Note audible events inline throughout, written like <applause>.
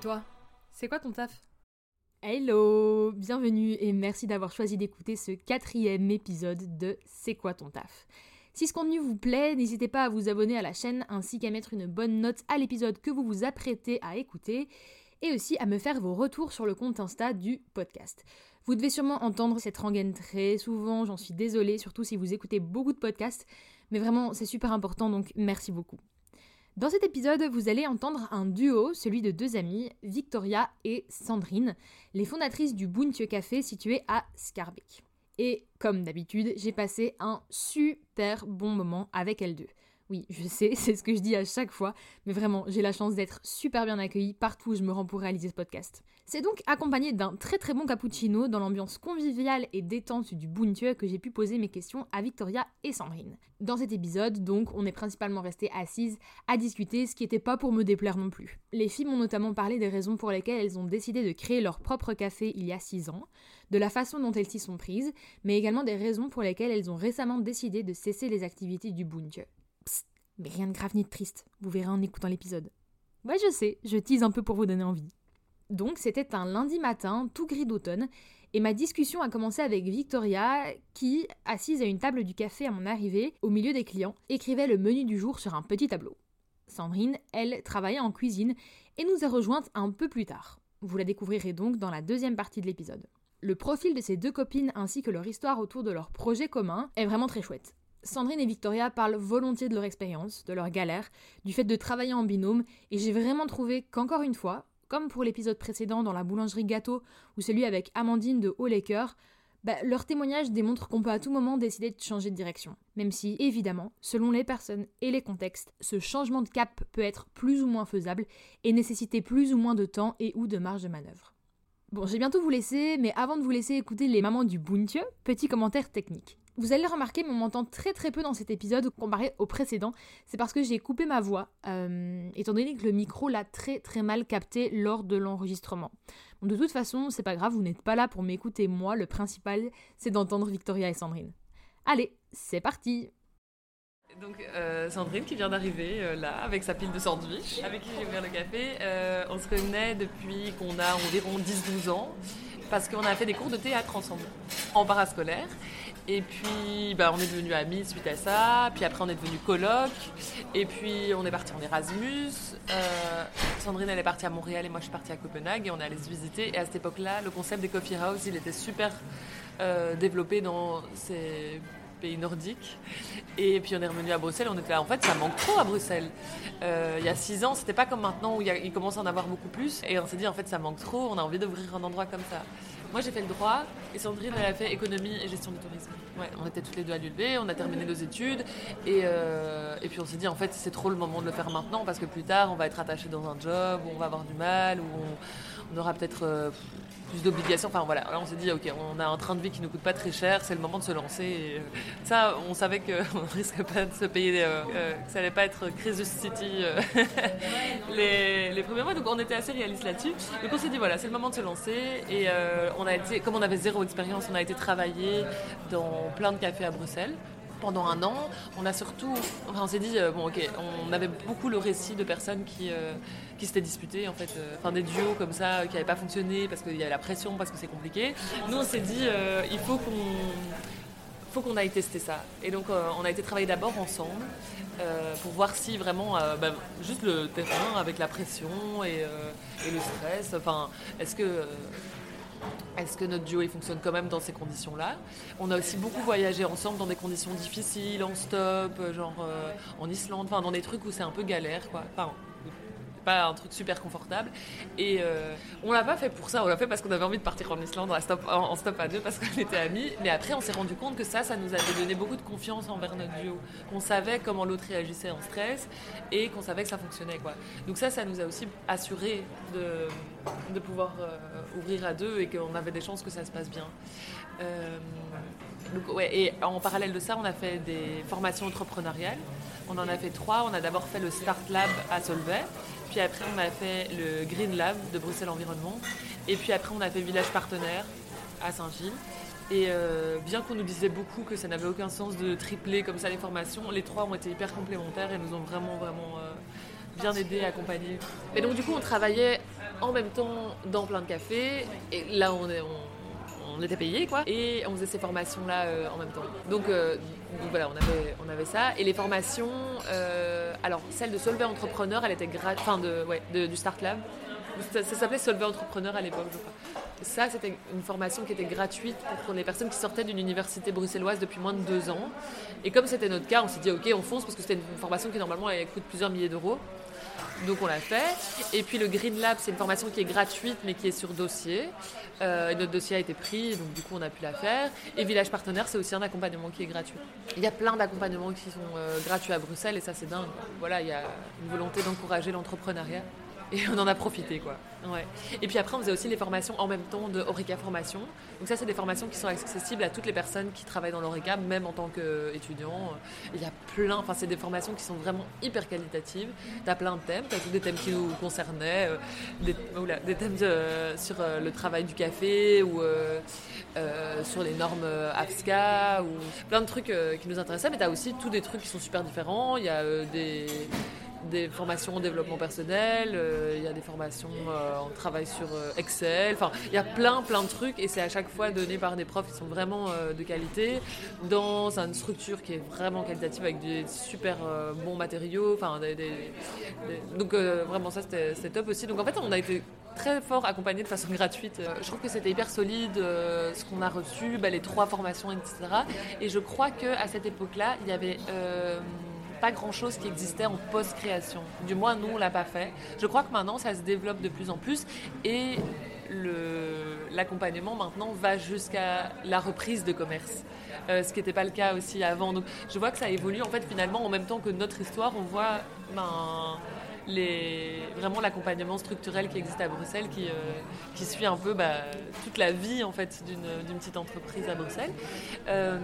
toi, c'est quoi ton taf? Hello Bienvenue et merci d'avoir choisi d'écouter ce quatrième épisode de C'est quoi ton taf? Si ce contenu vous plaît, n'hésitez pas à vous abonner à la chaîne ainsi qu'à mettre une bonne note à l'épisode que vous vous apprêtez à écouter et aussi à me faire vos retours sur le compte Insta du podcast. Vous devez sûrement entendre cette rengaine très souvent, j'en suis désolée, surtout si vous écoutez beaucoup de podcasts, mais vraiment c'est super important donc merci beaucoup. Dans cet épisode, vous allez entendre un duo, celui de deux amies, Victoria et Sandrine, les fondatrices du Buntje Café situé à Scarbeck. Et comme d'habitude, j'ai passé un super bon moment avec elles deux. Oui, je sais, <laughs> c'est ce que je dis à chaque fois, mais vraiment, j'ai la chance d'être super bien accueillie partout où je me rends pour réaliser ce podcast. C'est donc accompagné d'un très très bon cappuccino dans l'ambiance conviviale et détente du Buntje que j'ai pu poser mes questions à Victoria et Sandrine. Dans cet épisode, donc, on est principalement resté assises à discuter, ce qui n'était pas pour me déplaire non plus. Les filles m'ont notamment parlé des raisons pour lesquelles elles ont décidé de créer leur propre café il y a 6 ans, de la façon dont elles s'y sont prises, mais également des raisons pour lesquelles elles ont récemment décidé de cesser les activités du Buntje. Psst, mais rien de grave ni de triste, vous verrez en écoutant l'épisode. Ouais, je sais, je tease un peu pour vous donner envie. Donc, c'était un lundi matin, tout gris d'automne, et ma discussion a commencé avec Victoria, qui, assise à une table du café à mon arrivée, au milieu des clients, écrivait le menu du jour sur un petit tableau. Sandrine, elle, travaillait en cuisine et nous a rejointes un peu plus tard. Vous la découvrirez donc dans la deuxième partie de l'épisode. Le profil de ces deux copines ainsi que leur histoire autour de leur projet commun est vraiment très chouette. Sandrine et Victoria parlent volontiers de leur expérience, de leur galère, du fait de travailler en binôme, et j'ai vraiment trouvé qu'encore une fois, comme pour l'épisode précédent dans la boulangerie gâteau ou celui avec Amandine de Haut bah, leur témoignage démontre qu'on peut à tout moment décider de changer de direction. Même si, évidemment, selon les personnes et les contextes, ce changement de cap peut être plus ou moins faisable et nécessiter plus ou moins de temps et ou de marge de manœuvre. Bon, j'ai bientôt vous laisser, mais avant de vous laisser écouter les mamans du Buntje, petit commentaire technique. Vous allez remarquer, mais on m'entend très très peu dans cet épisode comparé au précédent. C'est parce que j'ai coupé ma voix, euh, étant donné que le micro l'a très très mal capté lors de l'enregistrement. De toute façon, c'est pas grave, vous n'êtes pas là pour m'écouter moi, le principal c'est d'entendre Victoria et Sandrine. Allez, c'est parti donc euh, Sandrine qui vient d'arriver euh, là avec sa pile de sandwich, avec qui j'ai ouvert le café. Euh, on se connaît depuis qu'on a environ 10-12 ans parce qu'on a fait des cours de théâtre ensemble en parascolaire. Et puis bah, on est devenus amis suite à ça, puis après on est devenus coloc, et puis on est parti en Erasmus. Sandrine elle est partie à Montréal et moi je suis partie à Copenhague et on est allé se visiter. Et à cette époque-là, le concept des coffee house il était super développé dans ces pays nordiques. Et puis on est revenu à Bruxelles, on était là. En fait, ça manque trop à Bruxelles. Euh, il y a six ans, c'était pas comme maintenant où il, commence à en avoir beaucoup plus. Et on s'est dit, en fait, ça manque trop, on a envie d'ouvrir un endroit comme ça. Moi, j'ai fait le droit et Sandrine, elle a fait économie et gestion du tourisme. Ouais, on était toutes les deux à l'ULB, on a terminé nos études et, euh, et puis on s'est dit, en fait, c'est trop le moment de le faire maintenant parce que plus tard, on va être attaché dans un job où on va avoir du mal, où on, aura peut-être. Euh, plus d'obligations. Enfin voilà, là on s'est dit, ok, on a un train de vie qui ne coûte pas très cher, c'est le moment de se lancer. Et, euh, ça, on savait qu'on <laughs> ne risque pas de se payer, euh, euh, que ça n'allait pas être Crisis City <laughs> les, les, premiers mois. Donc on était assez réaliste là-dessus. Donc on s'est dit, voilà, c'est le moment de se lancer. Et on a été, comme on avait zéro expérience, on a été travailler dans plein de cafés à Bruxelles pendant un an. On a surtout, enfin, on s'est dit, bon, ok, on avait beaucoup le récit de personnes qui, qui s'étaient disputés, en fait, euh, enfin des duos comme ça qui n'avaient pas fonctionné parce qu'il y avait la pression, parce que c'est compliqué. Nous, on s'est dit, euh, il faut qu'on faut qu'on aille tester ça. Et donc, euh, on a été travailler d'abord ensemble pour voir si vraiment, bah, juste le terrain avec la pression et, et le stress, enfin, est-ce que est-ce que notre duo il fonctionne quand même dans ces conditions-là? On a aussi beaucoup voyagé ensemble dans des conditions difficiles, en stop, genre en Islande, enfin dans des trucs où c'est un peu galère, quoi. Pas un truc super confortable. Et euh, on l'a pas fait pour ça, on l'a fait parce qu'on avait envie de partir en Islande en stop, en, stop à deux parce qu'on était amis. Mais après, on s'est rendu compte que ça, ça nous avait donné beaucoup de confiance envers notre duo. Qu'on savait comment l'autre réagissait en stress et qu'on savait que ça fonctionnait. Quoi. Donc ça, ça nous a aussi assuré de, de pouvoir euh, ouvrir à deux et qu'on avait des chances que ça se passe bien. Euh, donc, ouais, et en parallèle de ça, on a fait des formations entrepreneuriales. On en a fait trois. On a d'abord fait le Start Lab à Solvay. Puis après, on a fait le Green Lab de Bruxelles Environnement. Et puis après, on a fait Village Partenaire à Saint-Gilles. Et euh, bien qu'on nous disait beaucoup que ça n'avait aucun sens de tripler comme ça les formations, les trois ont été hyper complémentaires et nous ont vraiment, vraiment euh, bien aidés, accompagnés. Et donc, du coup, on travaillait en même temps dans plein de cafés. Et là, on, est, on, on était payé, quoi. Et on faisait ces formations-là euh, en même temps. Donc, euh, donc voilà, on avait, on avait ça. Et les formations, euh, alors celle de Solvay Entrepreneur, elle était gratuite, enfin de, ouais, de- du Start Lab. Ça, ça s'appelait Solvay Entrepreneur à l'époque, je crois. Ça, c'était une formation qui était gratuite pour les personnes qui sortaient d'une université bruxelloise depuis moins de deux ans. Et comme c'était notre cas, on s'est dit, ok, on fonce parce que c'était une formation qui normalement elle coûte plusieurs milliers d'euros. Donc on l'a fait. Et puis le Green Lab, c'est une formation qui est gratuite mais qui est sur dossier. Euh, notre dossier a été pris, donc du coup on a pu la faire. Et Village Partenaire, c'est aussi un accompagnement qui est gratuit. Il y a plein d'accompagnements qui sont euh, gratuits à Bruxelles et ça c'est dingue. Voilà, il y a une volonté d'encourager l'entrepreneuriat. <laughs> Et on en a profité, quoi. Ouais. Et puis après, on faisait aussi les formations en même temps de Horeca Formation. Donc ça, c'est des formations qui sont accessibles à toutes les personnes qui travaillent dans l'Horeca, même en tant qu'étudiants. Il y a plein, enfin, c'est des formations qui sont vraiment hyper qualitatives. Tu as plein de thèmes, tu as tous des thèmes qui nous concernaient, euh, des, thèmes de- sur euh, le travail du café ou euh, euh, sur les normes euh, AFSCA ou plein de trucs euh, qui nous intéressaient. Mais tu as aussi tous des trucs qui sont super différents. Il y a euh, des des formations en développement personnel, euh, il y a des formations euh, en travail sur euh, Excel, enfin il y a plein plein de trucs et c'est à chaque fois donné par des profs qui sont vraiment euh, de qualité, dans une structure qui est vraiment qualitative avec des super euh, bons matériaux, enfin donc euh, vraiment ça c'était top aussi. Donc en fait on a été très fort accompagné de façon gratuite. Euh, Je trouve que c'était hyper solide euh, ce qu'on a reçu, bah, les trois formations, etc. Et je crois qu'à cette époque-là, il y avait euh, pas grand-chose qui existait en post-création. Du moins, nous, on l'a pas fait. Je crois que maintenant, ça se développe de plus en plus et l'accompagnement maintenant va jusqu'à la reprise de commerce. Euh, ce qui n'était pas le cas aussi avant. Donc, je vois que ça évolue. En fait, finalement, en même temps que notre histoire, on voit ben, les, vraiment l'accompagnement structurel qui existe à Bruxelles, qui, euh, suit un peu bah, toute la vie en fait d'une petite entreprise à Bruxelles. Euh,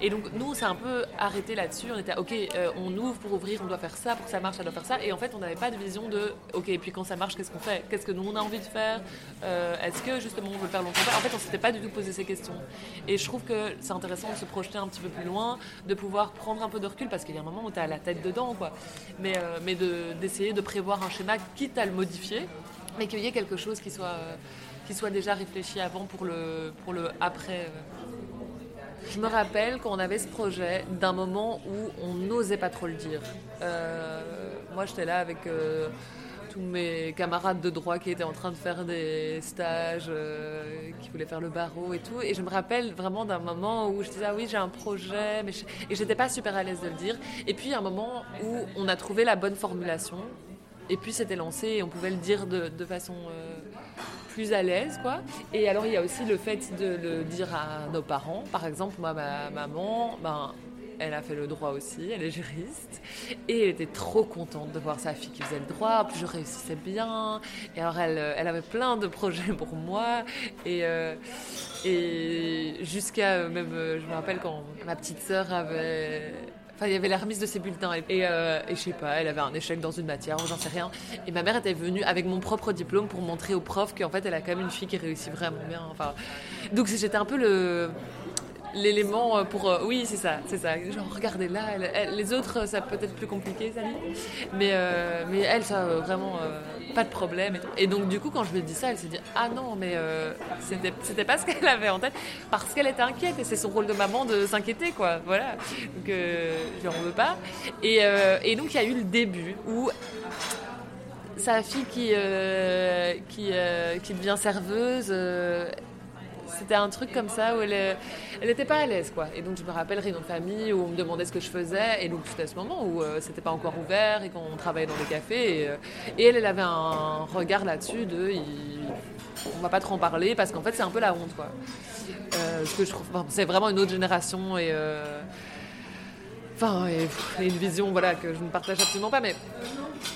et donc nous, on s'est un peu arrêté là-dessus. On était ok, euh, on ouvre pour ouvrir, on doit faire ça, pour que ça marche, ça doit faire ça. Et en fait, on n'avait pas de vision de ok, et puis quand ça marche, qu'est-ce qu'on fait? Qu'est-ce que nous on a envie de faire? Est-ce que justement on veut faire longtemps En fait, on s'était pas du tout posé ces questions. Et je trouve que c'est intéressant de se projeter un petit peu plus loin, de pouvoir prendre un peu de recul parce qu'il y a un moment où tu as la tête dedans, quoi. Mais, mais de- d'essayer de, prévoir un schéma, quitte à le modifier, mais qu'il y ait quelque chose qui soit, euh, qui soit déjà réfléchi avant pour le, pour le après. euh. Je me rappelle qu'on avait ce projet d'un moment où on n'osait pas trop le dire. Euh, moi, j'étais là avec tous mes camarades de droit qui étaient en train de faire des stages, euh, qui voulaient faire le barreau et tout. Et je me rappelle vraiment d'un moment où je disais ah oui j'ai un projet, mais je... et j'étais pas super à l'aise de le dire. Et puis un moment où on a trouvé la bonne formulation. Et puis c'était lancé et on pouvait le dire de, de façon euh, plus à l'aise, quoi. Et alors il y a aussi le fait de le dire à nos parents. Par exemple, moi, ma maman, ben, elle a fait le droit aussi, elle est juriste. Et elle était trop contente de voir sa fille qui faisait le droit. Plus, je réussissais bien. Et alors, elle, elle avait plein de projets pour moi. Et, euh, jusqu'à euh, même, euh, je me rappelle quand ma petite sœur avait. Enfin, il y avait la remise de ses bulletins. Et, euh, et je sais pas, elle avait un échec dans une matière, ou j'en sais rien. Et ma mère était venue avec mon propre diplôme pour montrer au prof qu'en fait, elle a quand même une fille qui réussit vraiment bien. Enfin, donc j'étais un peu le l'élément euh, pour euh, oui c'est ça c'est ça. Genre regardez là les autres ça peut être plus compliqué ça mais euh, mais elle ça euh, vraiment euh, pas de problème et, donc du coup quand je lui ai dit ça elle s'est dit ah non mais euh, c'était c'était pas ce qu'elle avait en tête parce qu'elle était inquiète et c'est son rôle de maman de s'inquiéter quoi. Voilà. Donc euh, je lui en veux pas. Et, euh, et donc il y a eu le début où sa fille qui, euh, qui, euh, devient serveuse, euh, c'était un truc comme ça où elle, euh, elle était pas à l'aise quoi. Et donc je me rappelle réunion de famille où on me demandait ce que je faisais et donc c'était à ce moment où euh, c'était pas encore ouvert et qu'on travaillait dans les cafés et, euh, et elle elle avait un regard là-dessus de on va pas trop en parler parce qu'en fait c'est un peu la honte quoi. Euh, ce que je trouve c'est vraiment une autre génération et enfin une vision voilà que je ne partage absolument pas mais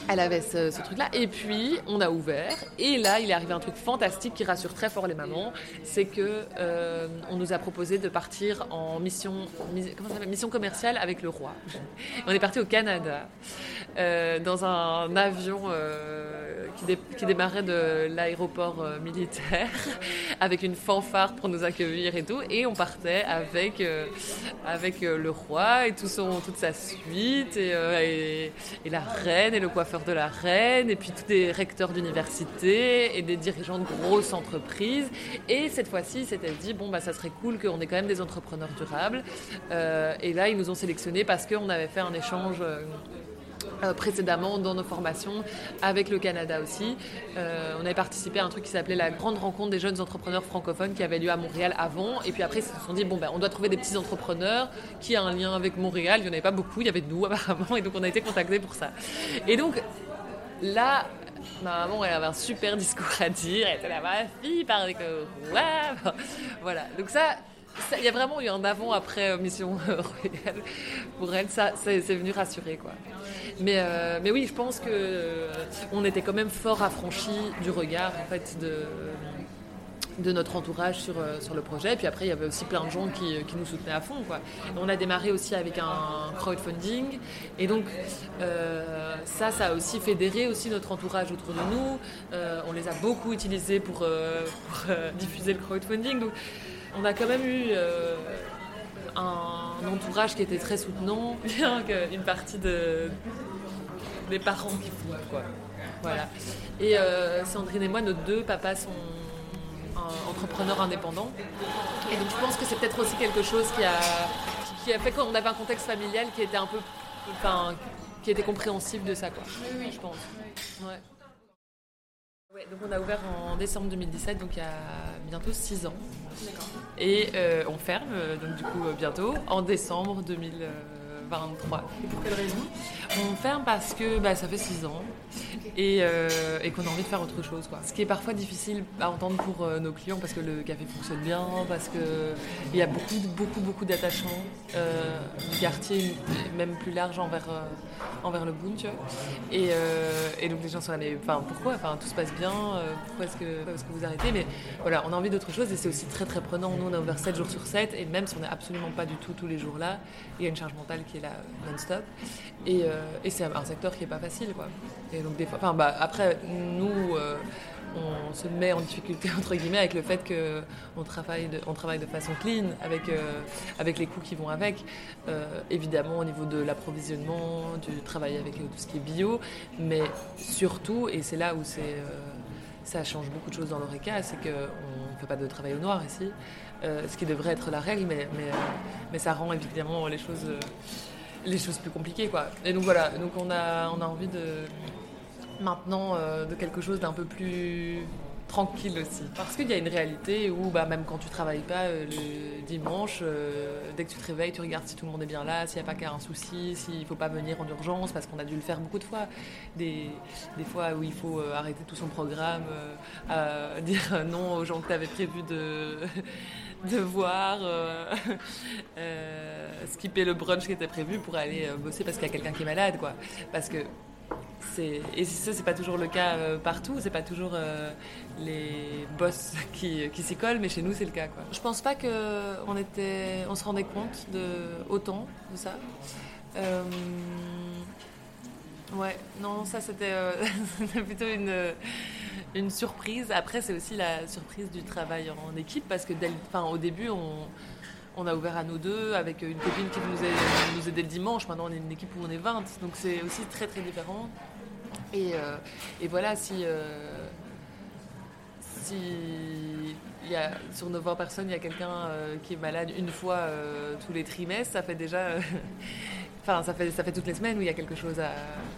elle avait ce, truc-là. Et puis, on a ouvert. Et là, il est arrivé un truc fantastique qui rassure très fort les mamans. C'est que euh, on nous a proposé de partir en mission, mi- comment ça mission commerciale avec le roi. <laughs> On est parti au Canada euh, dans un avion euh, qui, dé- qui démarrait de l'aéroport militaire <laughs> avec une fanfare pour nous accueillir et tout. Et on partait avec, avec le roi et tout son, toute sa suite, et, et, la reine, et le coiffeur de la reine, et puis tous des recteurs d'université, et des dirigeants de grosses entreprises. Et cette fois-ci, c'était dit, bon, bah, ça serait cool qu'on ait quand même des entrepreneurs durables. et là, ils nous ont sélectionnés parce qu'on avait fait un échange euh, précédemment dans nos formations avec le Canada aussi. Euh, on avait participé à un truc qui s'appelait la grande rencontre des jeunes entrepreneurs francophones qui avait lieu à Montréal avant. Et puis après, ils se sont dit, bon, ben, on doit trouver des petits entrepreneurs qui ont un lien avec Montréal. Il n'y en avait pas beaucoup, il y avait nous <laughs> apparemment. Et donc, on a été contactés pour ça. Et donc, là, ma maman, elle avait un super discours à dire. Elle était là, ma fille parle que. Voilà. Donc, ça, il y a vraiment eu un avant-après euh, Mission <laughs> Royale. Pour elle, ça, c'est venu rassurer, quoi. Mais, euh, mais oui, je pense que euh, on était quand même fort affranchi du regard, en fait, de de notre entourage sur, sur le projet. Et puis après, il y avait aussi plein de gens qui, qui nous soutenaient à fond. Quoi. On a démarré aussi avec un crowdfunding. Et donc, ça, ça a aussi fédéré aussi notre entourage autour de nous. on les a beaucoup utilisés pour, diffuser le crowdfunding. On a quand même eu euh, un entourage qui était très soutenant, <laughs> bien qu'une partie de, des parents qui foutent, quoi. Voilà. Et euh, Sandrine et moi, nos deux papas sont entrepreneurs indépendants. Et donc je pense que c'est peut-être aussi quelque chose qui a, qui a fait qu'on avait un contexte familial qui était un peu. Enfin, qui était compréhensible de ça, quoi. Oui, je pense. Ouais donc on a ouvert en décembre 2017, donc il y a bientôt 6 ans. Et euh, on ferme, euh, donc du coup euh, bientôt, en décembre 2023. Et pour quelle raison? On ferme parce que bah, ça fait 6 ans et, qu'on a envie de faire autre chose. Quoi. Ce qui est parfois difficile à entendre pour nos clients parce que le café fonctionne bien, parce qu'il y a beaucoup, beaucoup, beaucoup d'attachement du quartier, même plus large envers envers le boom, tu vois. Et, euh, donc les gens sont mais enfin, pourquoi? Enfin, tout se passe bien, euh, pourquoi est-ce que, est que, vous arrêtez? Mais voilà, on a envie d'autre chose et c'est aussi très très prenant. Nous, on a ouvert 7 jours sur 7 et même si on n'est absolument pas du tout tous les jours là, il y a une charge mentale qui est là euh, non-stop. Et, c'est un secteur qui n'est pas facile, quoi. Donc des fois, enfin, bah, après, nous on se met en difficulté <laughs> entre guillemets avec le fait qu'on travaille de, on travaille de façon clean avec, euh, avec les coûts qui vont avec. Euh, évidemment au niveau de l'approvisionnement, du travail avec tout ce qui est bio, mais surtout, et c'est là où c'est, euh, ça change beaucoup de choses dans l'ORECA, c'est qu'on ne fait pas de travail au noir ici, ce qui devrait être la règle, mais, mais, mais ça rend évidemment les choses, les choses plus compliquées. Quoi. Et donc voilà, donc on a, on a envie de maintenant euh, de quelque chose d'un peu plus tranquille aussi. Parce qu'il y a une réalité où bah, même quand tu travailles pas euh, le dimanche, euh, dès que tu te réveilles, tu regardes si tout le monde est bien là, s'il n'y a pas qu'un un souci, s'il ne faut pas venir en urgence, parce qu'on a dû le faire beaucoup de fois. Des, des fois où il faut arrêter tout son programme, dire <laughs> non aux gens que tu avais prévu de... <laughs> de voir, <laughs> skipper le brunch qui était prévu pour aller bosser parce qu'il y a quelqu'un qui est malade, quoi. Parce que et ça, c'est pas toujours le cas euh, partout, c'est pas toujours euh, les boss <laughs> qui, qui s'y collent, mais chez nous, c'est le cas. Quoi. Je pense pas qu'on était, on se rendait compte autant de ça. Euh, ouais, non, ça c'était <laughs> plutôt une, surprise. Après, c'est aussi la surprise du travail en équipe parce que au début, on on a ouvert à nous deux avec une copine qui nous, a, nous aidait le dimanche. Maintenant, on est une équipe où on est 20. Donc, c'est aussi très, très différent. Et, euh, voilà, si, euh, si y a, sur nos 20 personnes, il y a quelqu'un euh, qui est malade une fois tous les trimestres, ça fait déjà. <laughs> Enfin, ça fait, ça fait toutes les semaines où il y a quelque chose, à,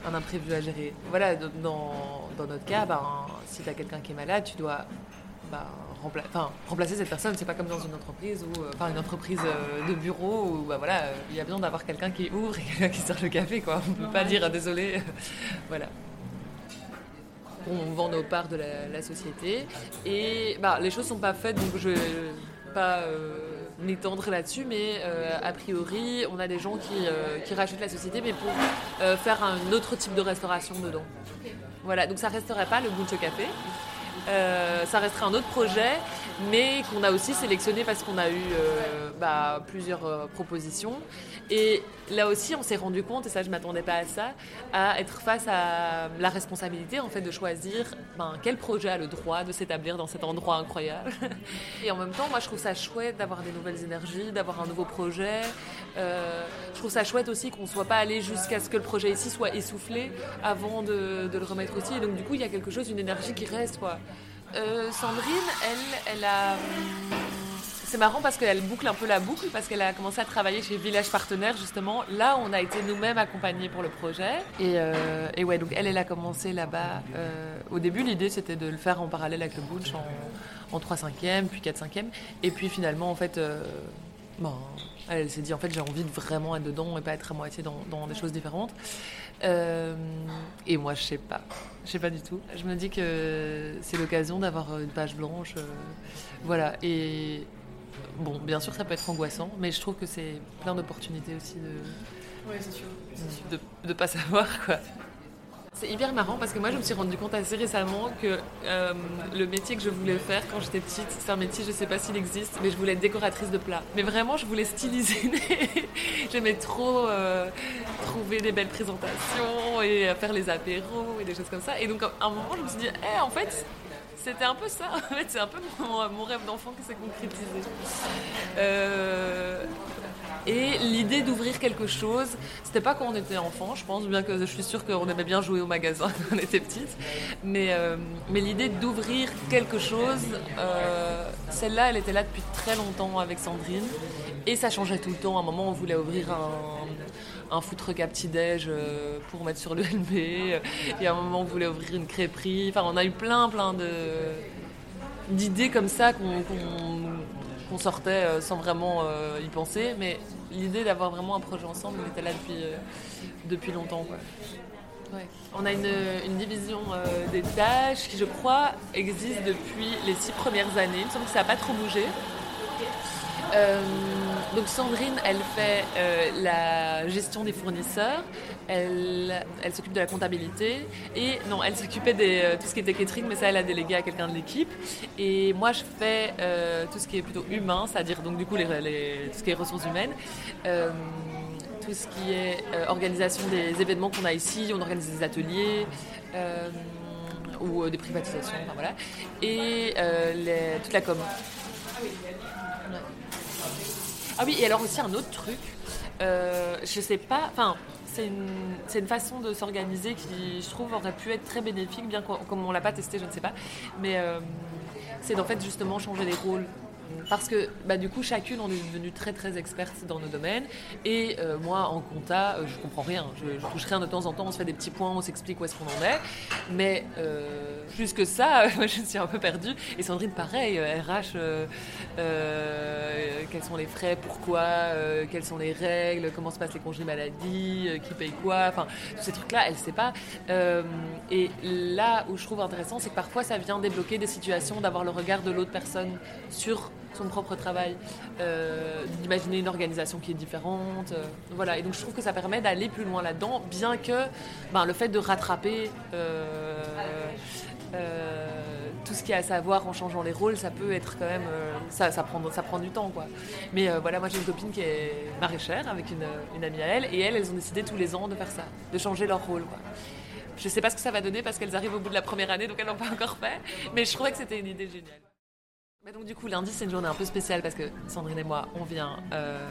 un imprévu à gérer. Voilà, dans, notre cas, ben, si tu as quelqu'un qui est malade, tu dois ben, remplacer cette personne. C'est pas comme dans une entreprise ou enfin une entreprise de bureau où bah, voilà, il y a besoin d'avoir quelqu'un qui ouvre et <laughs> quelqu'un qui sert le café. Quoi. On peut pas dire désolé. <laughs> voilà on vend nos parts de la, société. Et bah, les choses sont pas faites, donc je vais pas euh, m'étendre là-dessus, mais euh, a priori, on a des gens qui, euh, rachètent la société, mais pour faire un autre type de restauration dedans. Voilà, donc ça resterait pas le Buncho Café. Ça restera un autre projet, mais qu'on a aussi sélectionné parce qu'on a eu bah, plusieurs propositions. Et là aussi, on s'est rendu compte, et ça, je m'attendais pas à ça, à être face à la responsabilité en fait de choisir ben, quel projet a le droit de s'établir dans cet endroit incroyable. <laughs> Et en même temps, moi, je trouve ça chouette d'avoir des nouvelles énergies, d'avoir un nouveau projet. je trouve ça chouette aussi qu'on soit pas allé jusqu'à ce que le projet ici soit essoufflé avant de, le remettre aussi. Et donc, du coup, il y a quelque chose, une énergie qui reste. Euh, Sandrine, elle, elle a. C'est marrant parce qu'elle boucle un peu la boucle parce qu'elle a commencé à travailler chez Village Partenaire justement. Là, on a été nous-mêmes accompagnés pour le projet. Et, euh, ouais, donc elle, elle a commencé là-bas. Euh, au début, l'idée c'était de le faire en parallèle avec le Bunch en, en 3-5e, puis 4-5e. Et puis finalement, en fait, bon, elle, s'est dit en fait j'ai envie de vraiment être dedans et pas être à moitié dans, des choses différentes. Euh, et moi, je sais pas. Je sais pas du tout. Je me dis que c'est l'occasion d'avoir une page blanche. Euh, voilà. Et bon, bien sûr, ça peut être angoissant, mais je trouve que c'est plein d'opportunités aussi de. Ouais, sûr. De, de pas savoir quoi. C'est hyper marrant parce que moi je me suis rendu compte assez récemment que euh, le métier que je voulais faire quand j'étais petite, c'est un métier, je sais pas s'il existe, mais je voulais être décoratrice de plats. Mais vraiment, je voulais styliser. <laughs> J'aimais trop euh, trouver des belles présentations et faire les apéros et des choses comme ça. Et donc à un moment, je me suis dit, eh, en fait, c'était un peu ça. <laughs> En fait, c'est un peu mon, rêve d'enfant qui s'est concrétisé. Euh, et l'idée d'ouvrir quelque chose, c'était pas quand on était enfant, je pense, bien que je suis sûre qu'on aimait bien jouer au magasin <laughs> quand on était petite. Mais, euh, mais l'idée d'ouvrir quelque chose, euh, celle-là, elle était là depuis très longtemps avec Sandrine. Et ça changeait tout le temps. À un moment, on voulait ouvrir un, un food truck à petit-déj euh, pour mettre sur le LB. Et à un moment, on voulait ouvrir une crêperie. Enfin, on a eu plein, plein de d'idées comme ça qu'on sortait euh, sans vraiment euh, y penser. Mais l'idée d'avoir vraiment un projet ensemble, on était là depuis, depuis longtemps. Quoi. Ouais. On a une, une division des tâches qui, je crois, existe depuis les six premières années. Il me semble que ça n'a pas trop bougé. Euh, donc Sandrine, elle fait euh, la gestion des fournisseurs, elle, elle s'occupe de la comptabilité et non, elle s'occupait de euh, tout ce qui était catering, mais ça elle a délégué à quelqu'un de l'équipe. Et moi je fais tout ce qui est plutôt humain, c'est-à-dire donc du coup tout ce qui est ressources humaines. Tout ce qui est organisation des événements qu'on a ici, on organise des ateliers ou des privatisations, enfin voilà, et toute la com. Ah oui, et alors aussi un autre truc, euh, je sais pas, enfin, c'est une, façon de s'organiser qui, je trouve, aurait pu être très bénéfique, bien comme on l'a pas testé, je ne sais pas, mais euh, c'est d'en fait justement changer les rôles. Parce que bah, du coup, chacune, on est devenue très très experte dans nos domaines. Et euh, moi, en compta, euh, je comprends rien. Je, je, touche rien de temps en temps, on se fait des petits points, on s'explique où est-ce qu'on en est. Mais euh, plus que ça, <laughs> moi, je suis un peu perdue. Et Sandrine, pareil, RH, quels sont les frais, pourquoi, quelles sont les règles, comment se passent les congés maladie, qui paye quoi, enfin, tous ces trucs-là, elle ne sait pas. et là où je trouve intéressant, c'est que parfois, ça vient débloquer des situations, d'avoir le regard de l'autre personne sur son propre travail, euh, d'imaginer une organisation qui est différente. Euh, voilà, et donc je trouve que ça permet d'aller plus loin là-dedans, bien que ben, le fait de rattraper euh, tout ce qu'il y a à savoir en changeant les rôles, ça peut être quand même. ça, ça, prend, ça prend du temps, quoi. Mais voilà, moi j'ai une copine qui est maraîchère avec une, une, amie à elle, et elles, elles ont décidé tous les ans de faire ça, de changer leur rôle, quoi. Je sais pas ce que ça va donner parce qu'elles arrivent au bout de la première année, donc elles n'ont pas encore fait, mais je trouvais que c'était une idée géniale. Mais donc du coup lundi c'est une journée un peu spéciale parce que Sandrine et moi on vient euh,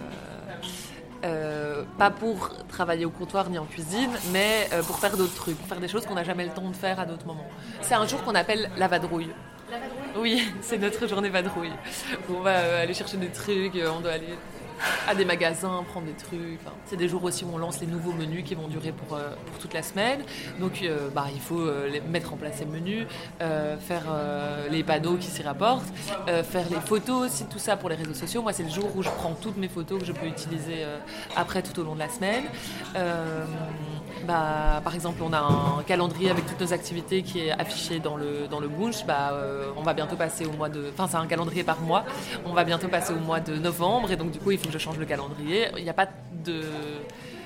euh, pas pour travailler au comptoir ni en cuisine mais euh, pour faire d'autres trucs, pour faire des choses qu'on n'a jamais le temps de faire à d'autres moments. C'est un jour qu'on appelle la vadrouille. La vadrouille? Oui, <laughs> c'est notre journée vadrouille. On va aller chercher des trucs, on doit aller à des magasins, prendre des trucs. C'est des jours aussi où on lance les nouveaux menus qui vont durer pour, euh, pour toute la semaine. Donc euh, bah, il faut euh, mettre en place ces menus, faire les panneaux qui s'y rapportent, faire les photos aussi, tout ça pour les réseaux sociaux. Moi, c'est le jour où je prends toutes mes photos que je peux utiliser après tout au long de la semaine. Bah, par exemple, on a un calendrier avec toutes nos activités qui est affiché dans le, dans le bunch. Bah, on va bientôt passer au mois de... Enfin, c'est un calendrier par mois. On va bientôt passer au mois de novembre et donc du coup, il faut que je change le calendrier. Il n'y a pas de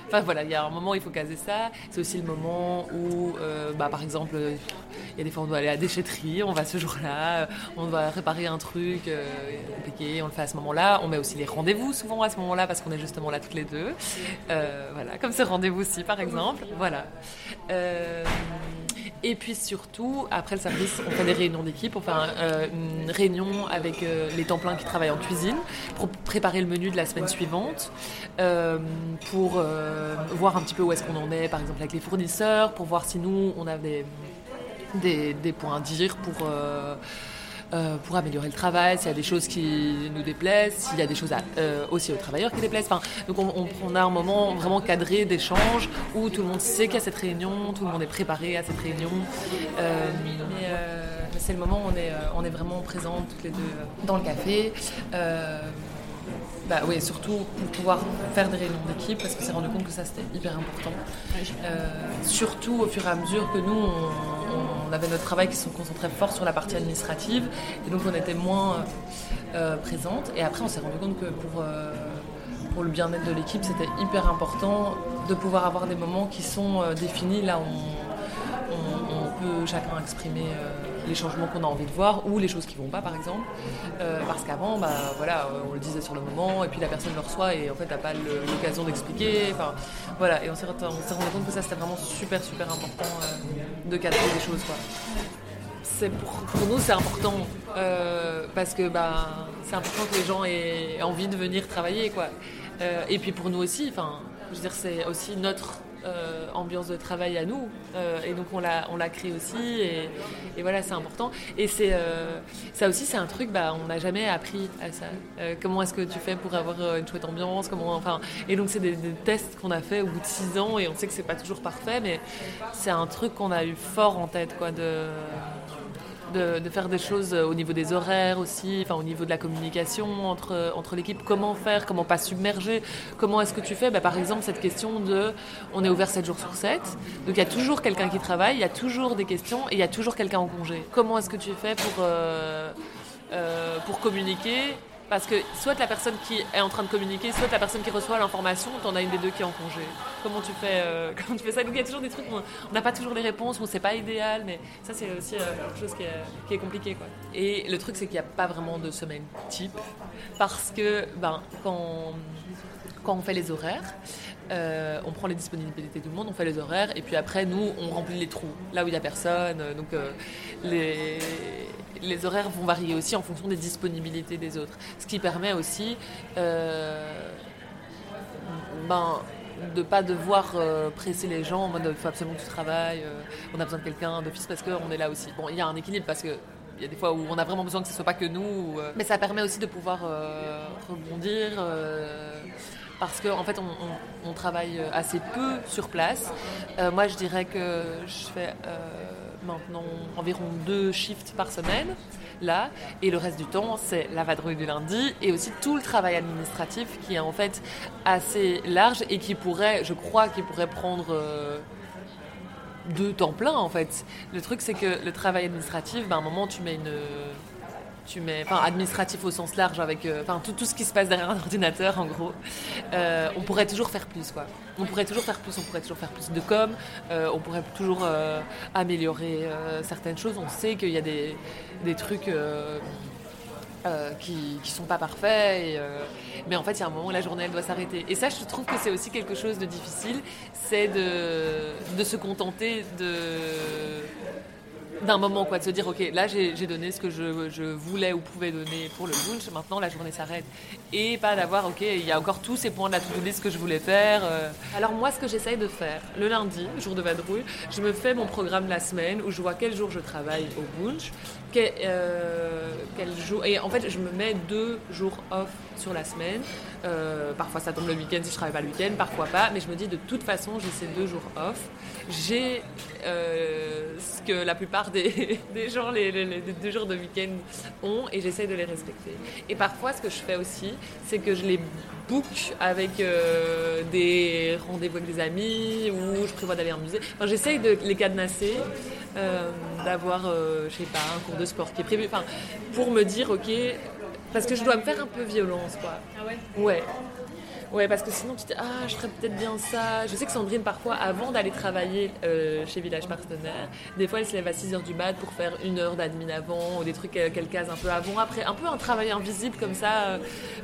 Enfin voilà, il y a un moment où il faut caser ça. C'est aussi le moment où, euh, bah, par exemple, il y a des fois on doit aller à la déchetterie, on va ce jour-là, on doit réparer un truc euh, compliqué, on le fait à ce moment-là. On met aussi les rendez-vous souvent à ce moment-là parce qu'on est justement là toutes les deux. Euh, voilà, comme ce rendez-vous-ci par exemple. Voilà. Euh, et puis surtout, après le service, on fait des réunions d'équipe, on fait un, euh, une réunion avec euh, les temps pleins qui travaillent en cuisine pour préparer le menu de la semaine suivante, euh, euh, voir un petit peu où est-ce qu'on en est, par exemple avec les fournisseurs, pour voir si nous, on a des, des, points à dire pour... euh, euh, pour améliorer le travail, s'il y a des choses qui nous déplaisent, s'il y a des choses euh, aussi aux travailleurs qui déplaisent. Enfin, donc on, on- a un moment vraiment cadré d'échange où tout le monde sait qu'il y a cette réunion, tout le monde est préparé à cette réunion. Euh, mais, euh, c'est le moment où on est, euh, on est vraiment présentes toutes les deux euh, dans le café. Euh, bah oui, surtout pour pouvoir faire des réunions d'équipe, parce qu'on s'est rendu compte que ça c'était hyper important. Euh, surtout au fur et à mesure que nous, on, on avait notre travail qui se concentrait fort sur la partie administrative, et donc on était moins euh, présente. Et après, on s'est rendu compte que pour, euh, pour le bien-être de l'équipe, c'était hyper important de pouvoir avoir des moments qui sont euh, définis. Là, on, on, on peut chacun exprimer euh, les changements qu'on a envie de voir ou les choses qui vont pas, par exemple. Euh, parce qu'avant, bah, voilà, euh, on le disait sur le moment, et puis la personne le reçoit et en fait, n'a pas l'occasion d'expliquer. Enfin, voilà, et on s'est rendu compte que ça, c'était vraiment super, super important euh, de cadrer les choses. Quoi. Pour, pour nous, c'est important parce que bah, c'est important que les gens aient envie de venir travailler. Quoi. Et puis pour nous aussi, enfin, je veux dire, c'est aussi notre euh, ambiance de travail à nous. Euh, et donc on l'a, on l'a créé aussi. Et, voilà, c'est important. Et c'est, euh, ça aussi, c'est un truc, bah, on n'a jamais appris à ça. Comment est-ce que tu fais pour avoir une chouette ambiance comment, enfin, Et donc c'est des, des tests qu'on a fait au bout de six ans. Et on sait que c'est pas toujours parfait, mais c'est un truc qu'on a eu fort en tête, quoi, de de, faire des choses au niveau des horaires aussi, enfin au niveau de la communication entre, entre l'équipe, comment faire, comment pas submerger, comment est-ce que tu fais? Bah, Par exemple, cette question de on est ouvert 7 jours sur 7, donc il y a toujours quelqu'un qui travaille, il y a toujours des questions et il y a toujours quelqu'un en congé. Comment est-ce que tu fais pour, euh, euh, pour communiquer parce que soit la personne qui est en train de communiquer, soit la personne qui reçoit l'information, t'en as une des deux qui est en congé. Comment tu fais, euh, <laughs> comment tu fais ça? Donc il y a toujours des trucs où on n'a pas toujours les réponses, où c'est pas idéal, mais ça c'est aussi euh, quelque chose qui est, compliqué. Quoi. Et le truc c'est qu'il n'y a pas vraiment de semaine type, parce que ben, quand, quand on fait les horaires, euh, on prend les disponibilités de tout le monde, on fait les horaires, et puis après, nous, on remplit les trous, là où il n'y a personne. euh, Donc, euh, les, horaires vont varier aussi en fonction des disponibilités des autres. Ce qui permet aussi ben, de ne pas devoir presser les gens en mode il faut absolument que tu travailles, on a besoin de quelqu'un d'office parce qu'on est là aussi. Bon, il y a un équilibre parce que. Il y a des fois où on a vraiment besoin que ce soit pas que nous, ou, euh, mais ça permet aussi de pouvoir euh, rebondir. euh, parce qu'en en fait, on, travaille assez peu sur place. Moi, je dirais que je fais maintenant environ deux shifts par semaine, là, et le reste du temps, c'est la vadrouille du lundi et aussi tout le travail administratif qui est en fait assez large et qui pourrait, je crois, qui pourrait prendre. Deux temps plein en fait. Le truc c'est que le travail administratif, ben, à un moment tu mets une, tu mets, enfin administratif au sens large avec, euh, enfin tout, ce qui se passe derrière un ordinateur en gros. Euh, on pourrait toujours faire plus quoi. On pourrait toujours faire plus, on pourrait toujours faire plus de com, euh, on pourrait toujours améliorer certaines choses. On sait qu'il y a des, des trucs. Euh, qui, qui sont pas parfaits. euh, mais en fait, il y a un moment où la journée elle doit s'arrêter. Et ça, je trouve que c'est aussi quelque chose de difficile, c'est de, se contenter de d'un moment quoi de se dire ok là j'ai donné ce que je, voulais ou pouvais donner pour le brunch maintenant la journée s'arrête et pas d'avoir ok il y a encore tous ces points de la to-do list que je voulais faire euh. alors moi ce que j'essaye de faire le lundi jour de vadrouille je me fais mon programme de la semaine où je vois quel jour je travaille au brunch quel, euh, jour et en fait je me mets deux jours off sur la semaine Euh, parfois ça tombe le week-end si je travaille pas le week-end parfois pas mais je me dis de toute façon j'ai ces deux jours off j'ai euh, ce que la plupart des, <laughs> gens les, deux jours de week-end ont et j'essaie de les respecter. Et parfois, ce que je fais aussi, c'est que je les book avec des rendez-vous avec des amis ou je prévois d'aller en musée. Enfin, j'essaye de les cadenasser, euh, d'avoir, euh, je sais pas, un cours de sport qui est prévu, enfin, pour me dire, ok, parce que je dois me faire un peu violence, quoi. Ah ouais? Ouais. Ouais, parce que sinon tu te dis, ah, je ferais peut-être bien ça. Je sais que Sandrine, parfois, avant d'aller travailler euh, chez Village Partenaire, des fois elle se lève à 6h du mat pour faire une heure d'admin avant, ou des trucs qu'elle case un peu avant, après. Un peu un travail invisible comme ça, euh,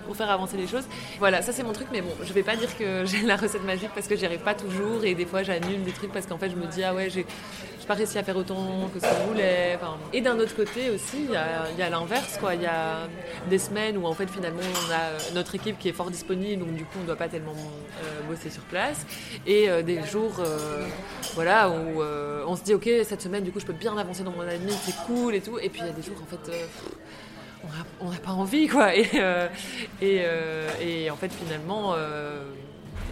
pour faire avancer les choses. Voilà, ça c'est mon truc, mais bon, je vais pas dire que <laughs> j'ai la recette magique parce que j'y arrive pas toujours, et des fois j'annule des trucs parce qu'en fait je me dis, ah ouais, j'ai pas réussi à faire autant que ce qu'on voulait. et d'un autre côté aussi, il y a, l'inverse. Il y a des semaines où en fait finalement on a notre équipe qui est fort disponible, donc du coup on ne doit pas tellement euh, bosser sur place. Et euh, des jours euh, voilà, où on se dit ok cette semaine du coup je peux bien avancer dans mon admin, c'est cool et tout. Et puis il y a des jours en fait on n'a pas envie quoi. Et, et, et, en fait finalement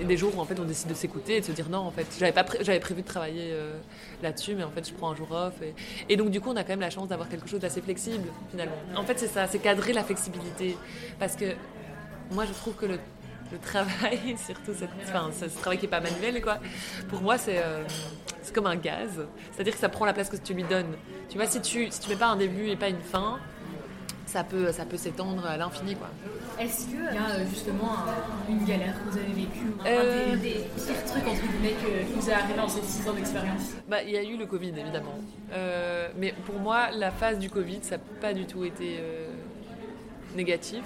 et des jours où en fait on décide de s'écouter et de se dire non en fait j'avais pas j'avais prévu de travailler euh, là-dessus mais en fait je prends un jour off et, donc du coup on a quand même la chance d'avoir quelque chose d'assez flexible finalement. En fait c'est ça c'est cadrer la flexibilité. Parce que moi je trouve que le, travail <laughs> surtout cette, enfin, ce, travail qui est pas manuel quoi pour moi c'est euh, comme un gaz. C'est-à-dire que ça prend la place que tu lui donnes. Tu vois si tu si tu mets pas un début et pas une fin ça peut, ça peut s'étendre à l'infini. quoi. Est-ce qu'il y a euh, justement une galère que vous avez vécue euh... des, des, pires trucs entre guillemets que vous est arrivé dans ces 6 ans d'expérience? Bah, Il y a eu le Covid évidemment. Euh, mais pour moi, la phase du Covid, ça n'a pas du tout été euh, négatif.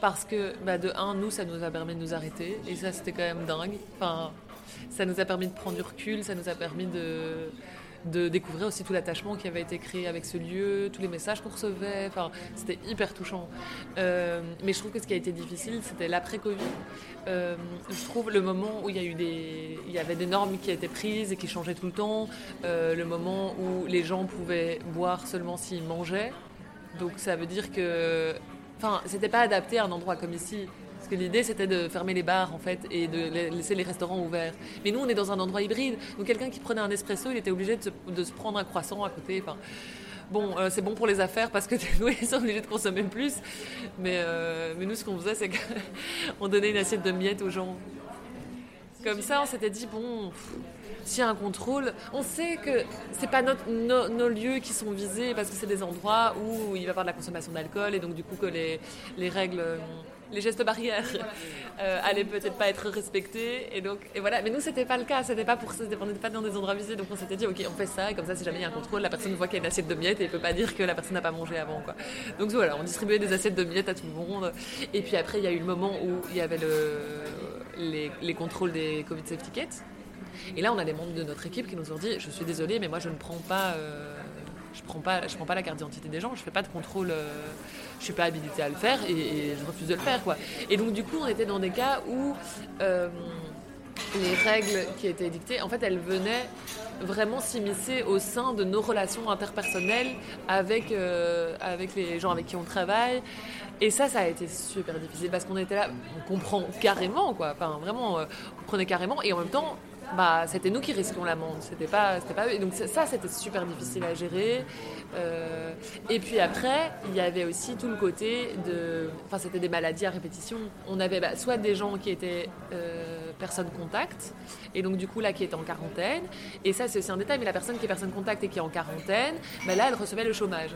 Parce que, bah, de un, nous, ça nous a permis de nous arrêter. Et ça, c'était quand même dingue. Enfin, ça nous a permis de prendre du recul, ça nous a permis de de découvrir aussi tout l'attachement qui avait été créé avec ce lieu, tous les messages qu'on recevait. Enfin, c'était hyper touchant. Euh, mais je trouve que ce qui a été difficile, c'était l'après-Covid. Euh, je trouve le moment où il y avait des normes qui étaient prises et qui changeaient tout le temps. Euh, le moment où les gens pouvaient boire seulement s'ils mangeaient. Donc ça veut dire que, enfin, c'était pas adapté à un endroit comme ici. Que l'idée, c'était de fermer les bars, en fait, et de laisser les restaurants ouverts. Mais nous, on est dans un endroit hybride. Donc, quelqu'un qui prenait un espresso, il était obligé de se, prendre un croissant à côté. Enfin, bon, euh, c'est bon pour les affaires parce que <laughs> nous, ils sont obligés de consommer plus. Mais, euh, mais nous, ce qu'on faisait, c'est qu'on <laughs> donnait une assiette de miettes aux gens. Comme ça, on s'était dit, bon, s'il y a un contrôle, on sait que c'est pas notre, nos lieux qui sont visés parce que c'est des endroits où il va y avoir de la consommation d'alcool et donc du coup que les, les règles les gestes barrières <laughs> euh, allaient peut-être pas être respectés. Et donc et voilà. Mais nous c'était pas le cas. C'était pas pour ça. On n'était pas dans des endroits visés donc on s'était dit ok on fait ça. Et comme ça si jamais il y a un contrôle la personne voit qu'il y a une assiette de miettes et il peut pas dire que la personne n'a pas mangé avant quoi. Donc voilà. On distribuait des assiettes de miettes à tout le monde. Et puis après il y a eu le moment où il y avait le, les, contrôles des Covid Safety Kits. Et là on a des membres de notre équipe qui nous ont dit je suis désolé mais moi je ne prends pas euh, je prends pas, je prends pas la carte d'identité des gens, je fais pas de contrôle, euh, je suis pas habilitée à le faire et, je refuse de le faire quoi. Et donc du coup on était dans des cas où euh, les règles qui étaient dictées, en fait elles venaient vraiment s'immiscer au sein de nos relations interpersonnelles avec, euh, avec les gens avec qui on travaille. Et ça, ça a été super difficile parce qu'on était là, on comprend carrément, quoi. Enfin, vraiment, on comprenait carrément. Et en même temps, bah, c'était nous qui risquions l'amende, c'était pas, c'était pas eux. donc ça, c'était super difficile à gérer. Euh, et puis après, il y avait aussi tout le côté de, enfin, c'était des maladies à répétition. On avait bah, soit des gens qui étaient euh, personnes contact, et donc du coup là qui étaient en quarantaine. Et ça, c'est aussi un détail, mais la personne qui est personne contact et qui est en quarantaine, bah, là, elle recevait le chômage.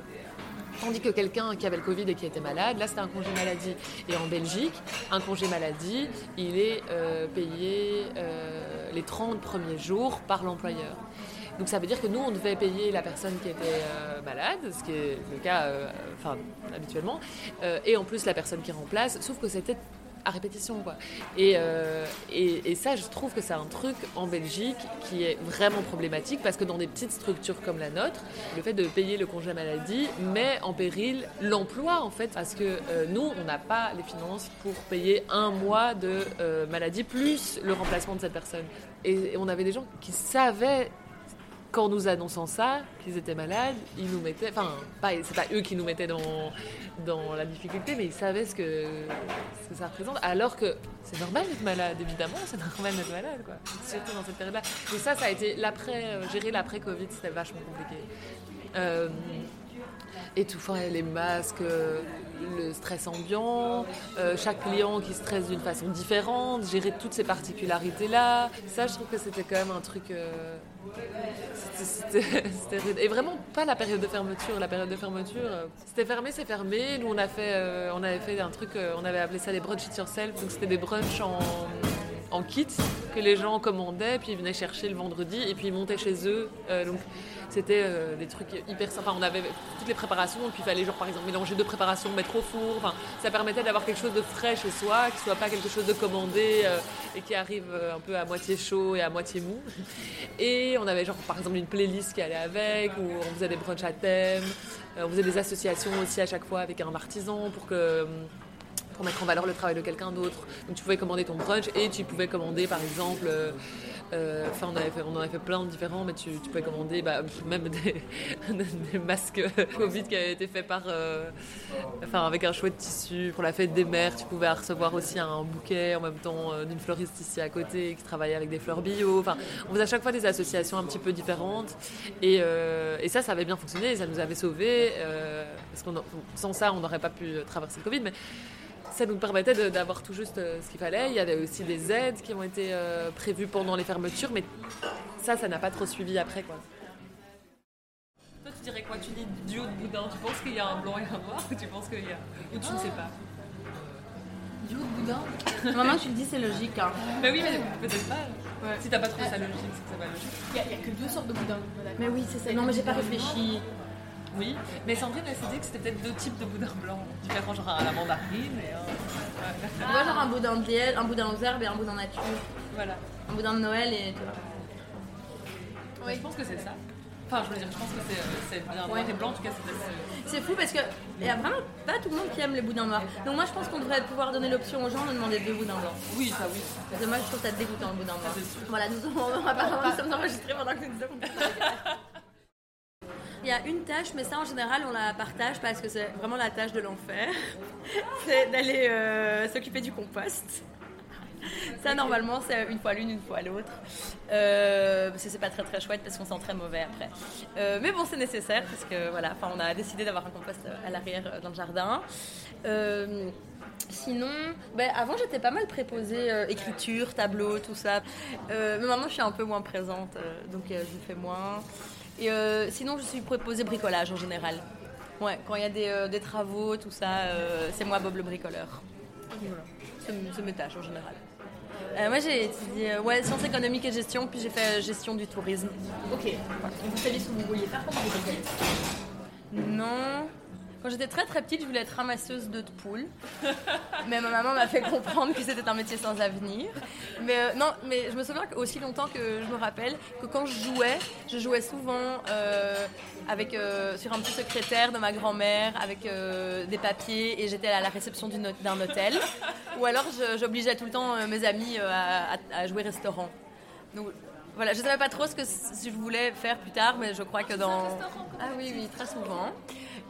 Tandis que quelqu'un qui avait le Covid et qui était malade, là c'était un congé maladie. Et en Belgique, un congé maladie, il est euh, payé euh, les 30 premiers jours par l'employeur. Donc ça veut dire que nous, on devait payer la personne qui était euh, malade, ce qui est le cas habituellement, et en plus la personne qui remplace, sauf que c'était à répétition. Quoi. Euh, et, et, ça, je trouve que c'est un truc en Belgique qui est vraiment problématique parce que dans des petites structures comme la nôtre, le fait de payer le congé maladie met en péril l'emploi en fait parce que euh, nous, on n'a pas les finances pour payer un mois de euh, maladie plus le remplacement de cette personne. Et, et on avait des gens qui savaient qu'en nous annonçant ça, qu'ils étaient malades, ils nous mettaient, enfin, c'est pas eux qui nous mettaient dans, dans la difficulté, mais ils savaient ce que, ça représente, alors que c'est normal d'être malade, évidemment, c'est <laughs> normal d'être malade, quoi. Surtout dans cette période-là. Et ça, ça a été l'après, euh, gérer l'après-Covid, c'était vachement compliqué. Euh, étouffant les masques, le stress ambiant, euh, chaque client qui stresse d'une façon différente, gérer toutes ces particularités-là. Ça, je trouve que c'était quand même un truc. Euh, c'était. <laughs> Et vraiment pas la période de fermeture. La période de fermeture, euh, c'était fermé, c'est fermé. Nous, on, a fait, euh, avait fait un truc, euh, on avait appelé ça des brunch it yourself. Donc c'était des brunchs en, en kit que les gens commandaient, puis ils venaient chercher le vendredi, et puis ils montaient chez eux. donc c'était euh, des trucs hyper sympas. On avait toutes les préparations, et puis il fallait genre par exemple mélanger deux préparations, mettre au four. Enfin, ça permettait d'avoir quelque chose de frais chez soi, qui soit pas quelque chose de commandé euh, et qui arrive euh, un peu à moitié chaud et à moitié mou. Et on avait genre par exemple une playlist qui allait avec, où on faisait des brunchs à thème. on faisait des associations aussi à chaque fois avec un artisan pour que pour mettre en valeur le travail de quelqu'un d'autre. Donc tu pouvais commander ton brunch et tu pouvais commander par exemple euh, enfin, on, on en avait fait plein de différents, mais tu, pouvais commander bah, même des, <laughs> masques <laughs> Covid qui avaient été faits par, euh, avec un chouette tissu pour la fête des mères. Tu pouvais recevoir aussi un bouquet en même temps euh, d'une fleuriste ici à côté qui travaillait avec des fleurs bio. Enfin, on faisait à chaque fois des associations un petit peu différentes. Et, et ça, ça avait bien fonctionné, ça nous avait sauvés. parce qu'on sans ça, on n'aurait pas pu traverser le Covid. Ça nous permettait d'avoir tout juste euh, ce qu'il fallait. Il y avait aussi des aides qui ont été euh, prévues pendant les fermetures, mais ça, ça n'a pas trop suivi après. Quoi. Toi, tu dirais quoi? Tu dis du haut de boudin, tu penses qu'il y a un blanc et un noir ou tu penses qu'il y a... Ou tu ne sais pas? Du haut de boudin? Maintenant que tu le dis, c'est logique. Hein. Mais oui, mais peut-être pas. Ouais. Si t'as pas trouvé ça logique, c'est que c'est pas logique. Il n'y a, que deux sortes de boudin. Mais oui, c'est ça. Non, mais j'ai pas réfléchi. Oui, mais Sandrine elle s'est dit que c'était peut-être deux types de boudin blanc, différents, genre à la mandarine et un. Tu vois, genre un boudin de liège, un boudin aux herbes et un boudin nature. Voilà. Un boudin de Noël et vois. Oui, je pense que c'est ça. Enfin, je veux dire, je pense que c'est bien noir et blanc, en tout cas, c'est C'est fou parce qu'il n'y a vraiment pas tout le monde qui aime les boudins noirs. Donc, moi, je pense qu'on devrait pouvoir donner l'option aux gens de demander deux boudins blancs. Oui, ça oui. Parce que moi, je trouve ça dégoûtant le boudin noir. Voilà, nous, <laughs> avons apparemment, nous sommes enregistrés pendant que nous sommes. <laughs> Il y a une tâche, mais ça en général on la partage parce que c'est vraiment la tâche de l'enfer. <laughs> c'est d'aller euh, s'occuper du compost. Ça normalement c'est une fois l'une, une fois l'autre. Euh, parce que c'est pas très très chouette parce qu'on sent très mauvais après. Euh, mais bon c'est nécessaire parce que voilà, on a décidé d'avoir un compost à l'arrière dans le jardin. Sinon, ben, avant j'étais pas mal préposée écriture, tableau, tout ça. mais maintenant je suis un peu moins présente, donc je fais moins. Et euh, sinon, je suis proposée bricolage en général. Ouais, quand il y a des, euh, travaux, tout ça, euh, c'est moi Bob le bricoleur. Voilà. C'est mes tâches en général. moi, j'ai étudié ouais, sciences économiques et gestion, puis j'ai fait gestion du tourisme. Ok. Vous saviez ce que vous vouliez faire quand vous Non. Quand j'étais très très petite, je voulais être ramasseuse de poules. mais ma maman m'a fait comprendre que c'était un métier sans avenir. Mais euh, non, mais je me souviens aussi longtemps que je me rappelle que quand je jouais, je jouais souvent euh, avec, euh, sur un petit secrétaire de ma grand-mère avec des papiers et j'étais à la réception d'un hôtel. Ou alors j'obligeais tout le temps mes amis à, jouer restaurant. Donc, voilà, je ne savais pas trop ce que je voulais faire plus tard, mais je crois que dans... Ah oui, oui, très souvent.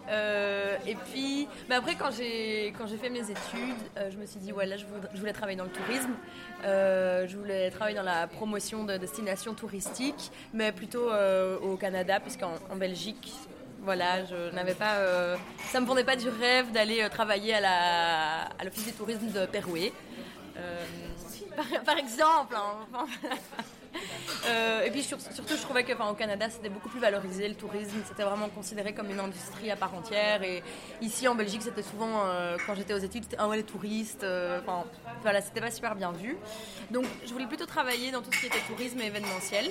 Euh, et puis, mais après, quand j'ai, quand j'ai fait mes études, euh, je me suis dit, ouais, là, je voulais, travailler dans le tourisme. Euh, je voulais travailler dans la promotion de destinations touristiques, mais plutôt au Canada, puisqu'en en Belgique, voilà, je n'avais pas. ça me vendait pas du rêve d'aller travailler à, l'Office du tourisme de Perouet. Par, exemple. Hein, <laughs> et puis surtout, je trouvais qu'au Canada, c'était beaucoup plus valorisé le tourisme. C'était vraiment considéré comme une industrie à part entière. Et ici, en Belgique, c'était souvent, euh, quand j'étais aux études, c'était un ouais, les touristes. Euh, enfin, voilà, c'était pas super bien vu. Donc, je voulais plutôt travailler dans tout ce qui était tourisme et événementiel.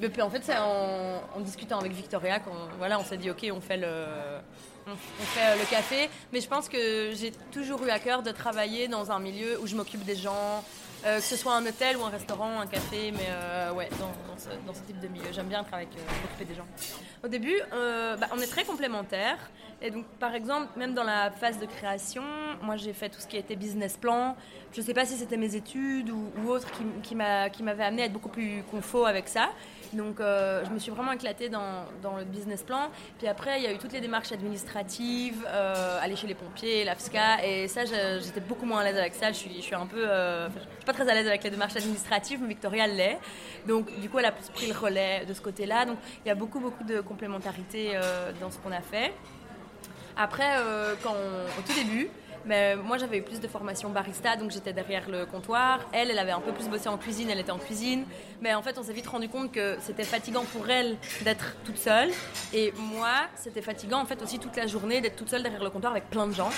Mais puis en fait, c'est en, discutant avec Victoria qu'on voilà, on s'est dit, ok, on fait le on fait le café, mais je pense que j'ai toujours eu à cœur de travailler dans un milieu où je m'occupe des gens, euh, que ce soit un hôtel ou un restaurant, un café, mais euh, ouais, dans, ce, type de milieu. J'aime bien travailler avec, euh, m'occuper des gens. Au début, bah, on est très complémentaires. Et donc, par exemple, même dans la phase de création, moi j'ai fait tout ce qui était business plan. Je ne sais pas si c'était mes études ou, autre qui, qui m'avait amené à être beaucoup plus confort avec ça. Donc euh, je me suis vraiment éclatée dans, le business plan. Puis après, il y a eu toutes les démarches administratives, euh, aller chez les pompiers, l'AFSCA. Et ça, j'étais beaucoup moins à l'aise avec ça. Je suis, suis un peu... Euh, pas très à l'aise avec les démarches administratives, mais Victoria l'est. Donc du coup, elle a plus pris le relais de ce côté-là. Donc il y a beaucoup, beaucoup de complémentarité dans ce qu'on a fait. Après, quand au tout début, Mais moi, j'avais eu plus de formation barista, donc j'étais derrière le comptoir. Elle, elle avait un peu plus bossé en cuisine, elle était en cuisine. Mais en fait, on s'est vite rendu compte que c'était fatigant pour elle d'être toute seule. Et moi, c'était fatigant en fait aussi toute la journée d'être toute seule derrière le comptoir avec plein de gens.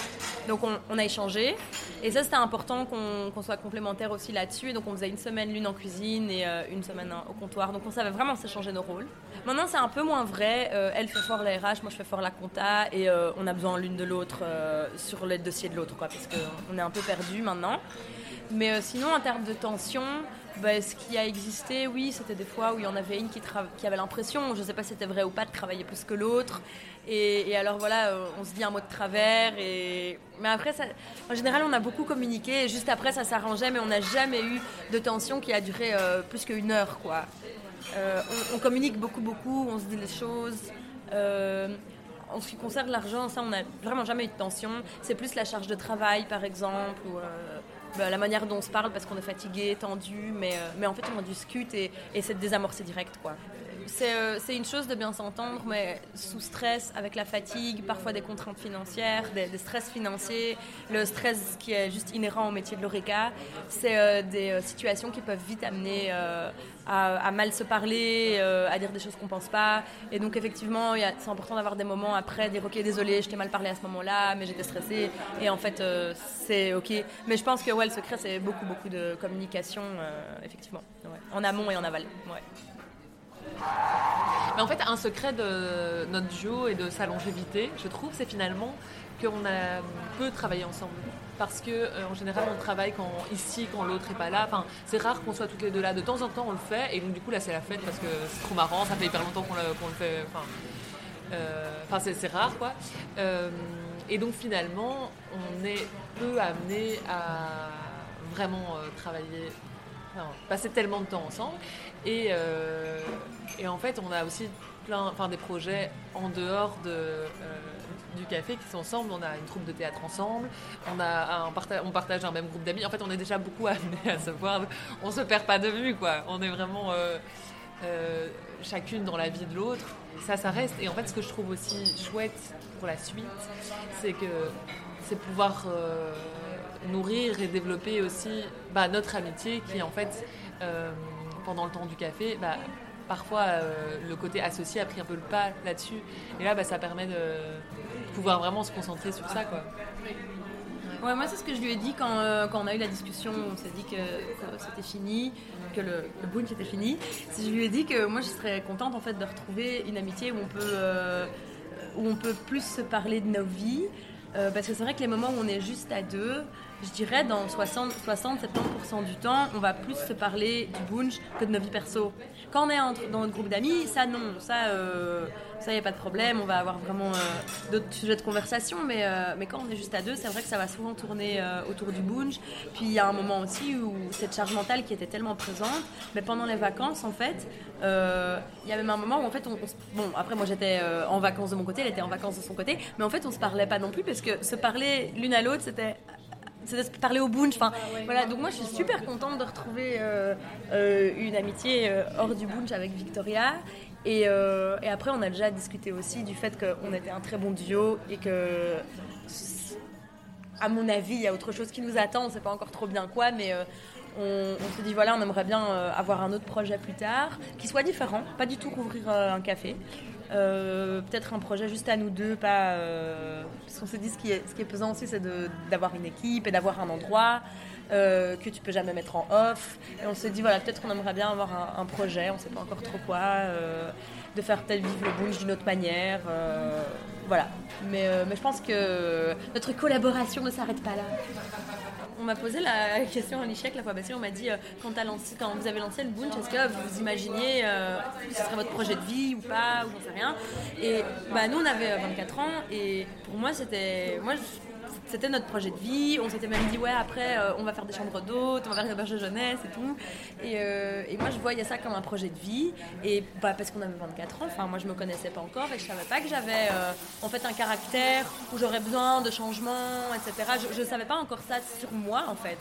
Donc on, a échangé. Et ça, c'était important qu'on soit complémentaires aussi là-dessus. Donc on faisait une semaine l'une en cuisine et euh, une semaine au comptoir. Donc on savait vraiment s'échanger nos rôles. Maintenant, c'est un peu moins vrai. Euh, elle fait fort la RH, moi je fais fort la compta. Et euh, on a besoin l'une de l'autre sur les dossiers de l'autre. Parce qu'on est un peu perdu maintenant. Mais sinon, en termes de tension, bah, ce qui a existé, oui, c'était des fois où il y en avait une qui, avait l'impression, je ne sais pas si c'était vrai ou pas, de travailler plus que l'autre. Et, alors voilà, euh, on se dit un mot de travers. Et... Mais après, en général, on a beaucoup communiqué. Juste après, ça s'arrangeait, mais on n'a jamais eu de tension qui a duré euh, plus qu'une heure. Quoi. Euh, on, communique beaucoup, beaucoup, on se dit les choses. en ce qui concerne l'argent, ça, on n'a vraiment jamais eu de tension. C'est plus la charge de travail, par exemple, bah, la manière dont on se parle parce qu'on est fatigué, tendu, mais, euh, mais en fait on en discute et, et c'est désamorcé direct quoi. Euh, c'est une chose de bien s'entendre, mais sous stress, avec la fatigue, parfois des contraintes financières, des, stress financiers, le stress qui est juste inhérent au métier de l'ORECA, c'est euh, des situations qui peuvent vite amener à, mal se parler, à dire des choses qu'on pense pas. Et donc effectivement, c'est important d'avoir des moments après, dire ok, désolé, je t'ai mal parlé à ce moment-là, mais j'étais stressée. Et en fait, c'est ok. Mais je pense que ouais, le secret, c'est beaucoup, beaucoup de communication, effectivement, en amont et en aval. Mais en fait, un secret de notre duo et de sa longévité, je trouve, c'est finalement qu'on a peu travaillé ensemble. Parce que euh, en général, on travaille quand ici, quand l'autre est pas là. Enfin, c'est rare qu'on soit toutes les deux là. De temps en temps, on le fait, et donc du coup là, c'est la fête parce que c'est trop marrant. Ça fait hyper longtemps qu'on le, fait. Enfin, euh, c'est rare, quoi. Euh, et donc finalement, on est peu amené à vraiment travailler passer tellement de temps ensemble. Et, et, en fait, on a aussi plein, enfin, des projets en dehors de, du café qui sont ensemble. On a une troupe de théâtre ensemble. On, a on partage un même groupe d'amis. En fait, on est déjà beaucoup <laughs> amenés à se voir. On se perd pas de vue, quoi. On est vraiment euh, chacune dans la vie de l'autre. Ça, ça reste. Et en fait, ce que je trouve aussi chouette pour la suite, c'est que c'est pouvoir nourrir et développer aussi bah, notre amitié qui en fait euh, pendant le temps du café bah, parfois euh, le côté associé a pris un peu le pas là-dessus et là bah, ça permet de pouvoir vraiment se concentrer sur ça quoi. Ouais, moi c'est ce que je lui ai dit quand, euh, quand on a eu la discussion, on s'est dit que, c'était fini, que le, le était fini. Je lui ai dit que moi je serais contente en fait de retrouver une amitié où on peut, où on peut plus se parler de nos vies, parce que c'est vrai que les moments où on est juste à deux, je dirais dans 60-70% du temps, on va plus se parler du bunch que de nos vies perso. Quand on est dans notre groupe d'amis, ça non, ça, euh, ça y a pas de problème, on va avoir vraiment euh, d'autres sujets de conversation, mais, euh, mais quand on est juste à deux, c'est vrai que ça va souvent tourner autour du bunch. Puis il y a un moment aussi où cette charge mentale qui était tellement présente, mais pendant les vacances en fait, il y a même un moment où en fait, on, bon après moi j'étais en vacances de mon côté, elle était en vacances de son côté, mais en fait on se parlait pas non plus parce que se parler l'une à l'autre c'était c'est parler au bunch. Enfin, voilà. Donc moi, je suis super contente de retrouver euh, euh, une amitié euh, hors du bunch avec Victoria. Et, et, après, on a déjà discuté aussi du fait qu'on était un très bon duo et que, à mon avis, il y a autre chose qui nous attend. On ne sait pas encore trop bien quoi, mais on, on, se dit voilà, on aimerait bien avoir un autre projet plus tard, qui soit différent, pas du tout rouvrir un café. Euh, peut-être un projet juste à nous deux, pas. Euh, parce qu'on s'est dit, ce qui est, ce qui est pesant aussi, c'est d'avoir une équipe et d'avoir un endroit euh, que tu peux jamais mettre en off. Et on s'est dit, voilà, peut-être qu'on aimerait bien avoir un, projet, on sait pas encore trop quoi, de faire peut-être vivre le bouge d'une autre manière. voilà. Mais, mais je pense que notre collaboration ne s'arrête pas là on m'a posé la question à l'échec la fois passée. On m'a dit euh, quand, quand, vous avez lancé le Bunch, est-ce que vous imaginiez euh, ce serait votre projet de vie ou pas, ou j'en sais rien. Et bah, nous, on avait 24 ans et pour moi, c'était. Moi, c'était notre projet de vie. On s'était même dit, ouais, après, euh, on va faire des chambres d'hôtes, on va faire des auberges de jeunesse et tout. Euh, et, moi, je voyais ça comme un projet de vie. Et bah, parce qu'on avait 24 ans, enfin, moi, je me connaissais pas encore et je savais pas que j'avais euh, en fait un caractère où j'aurais besoin de changements, etc. Je, ne savais pas encore ça sur moi, en fait.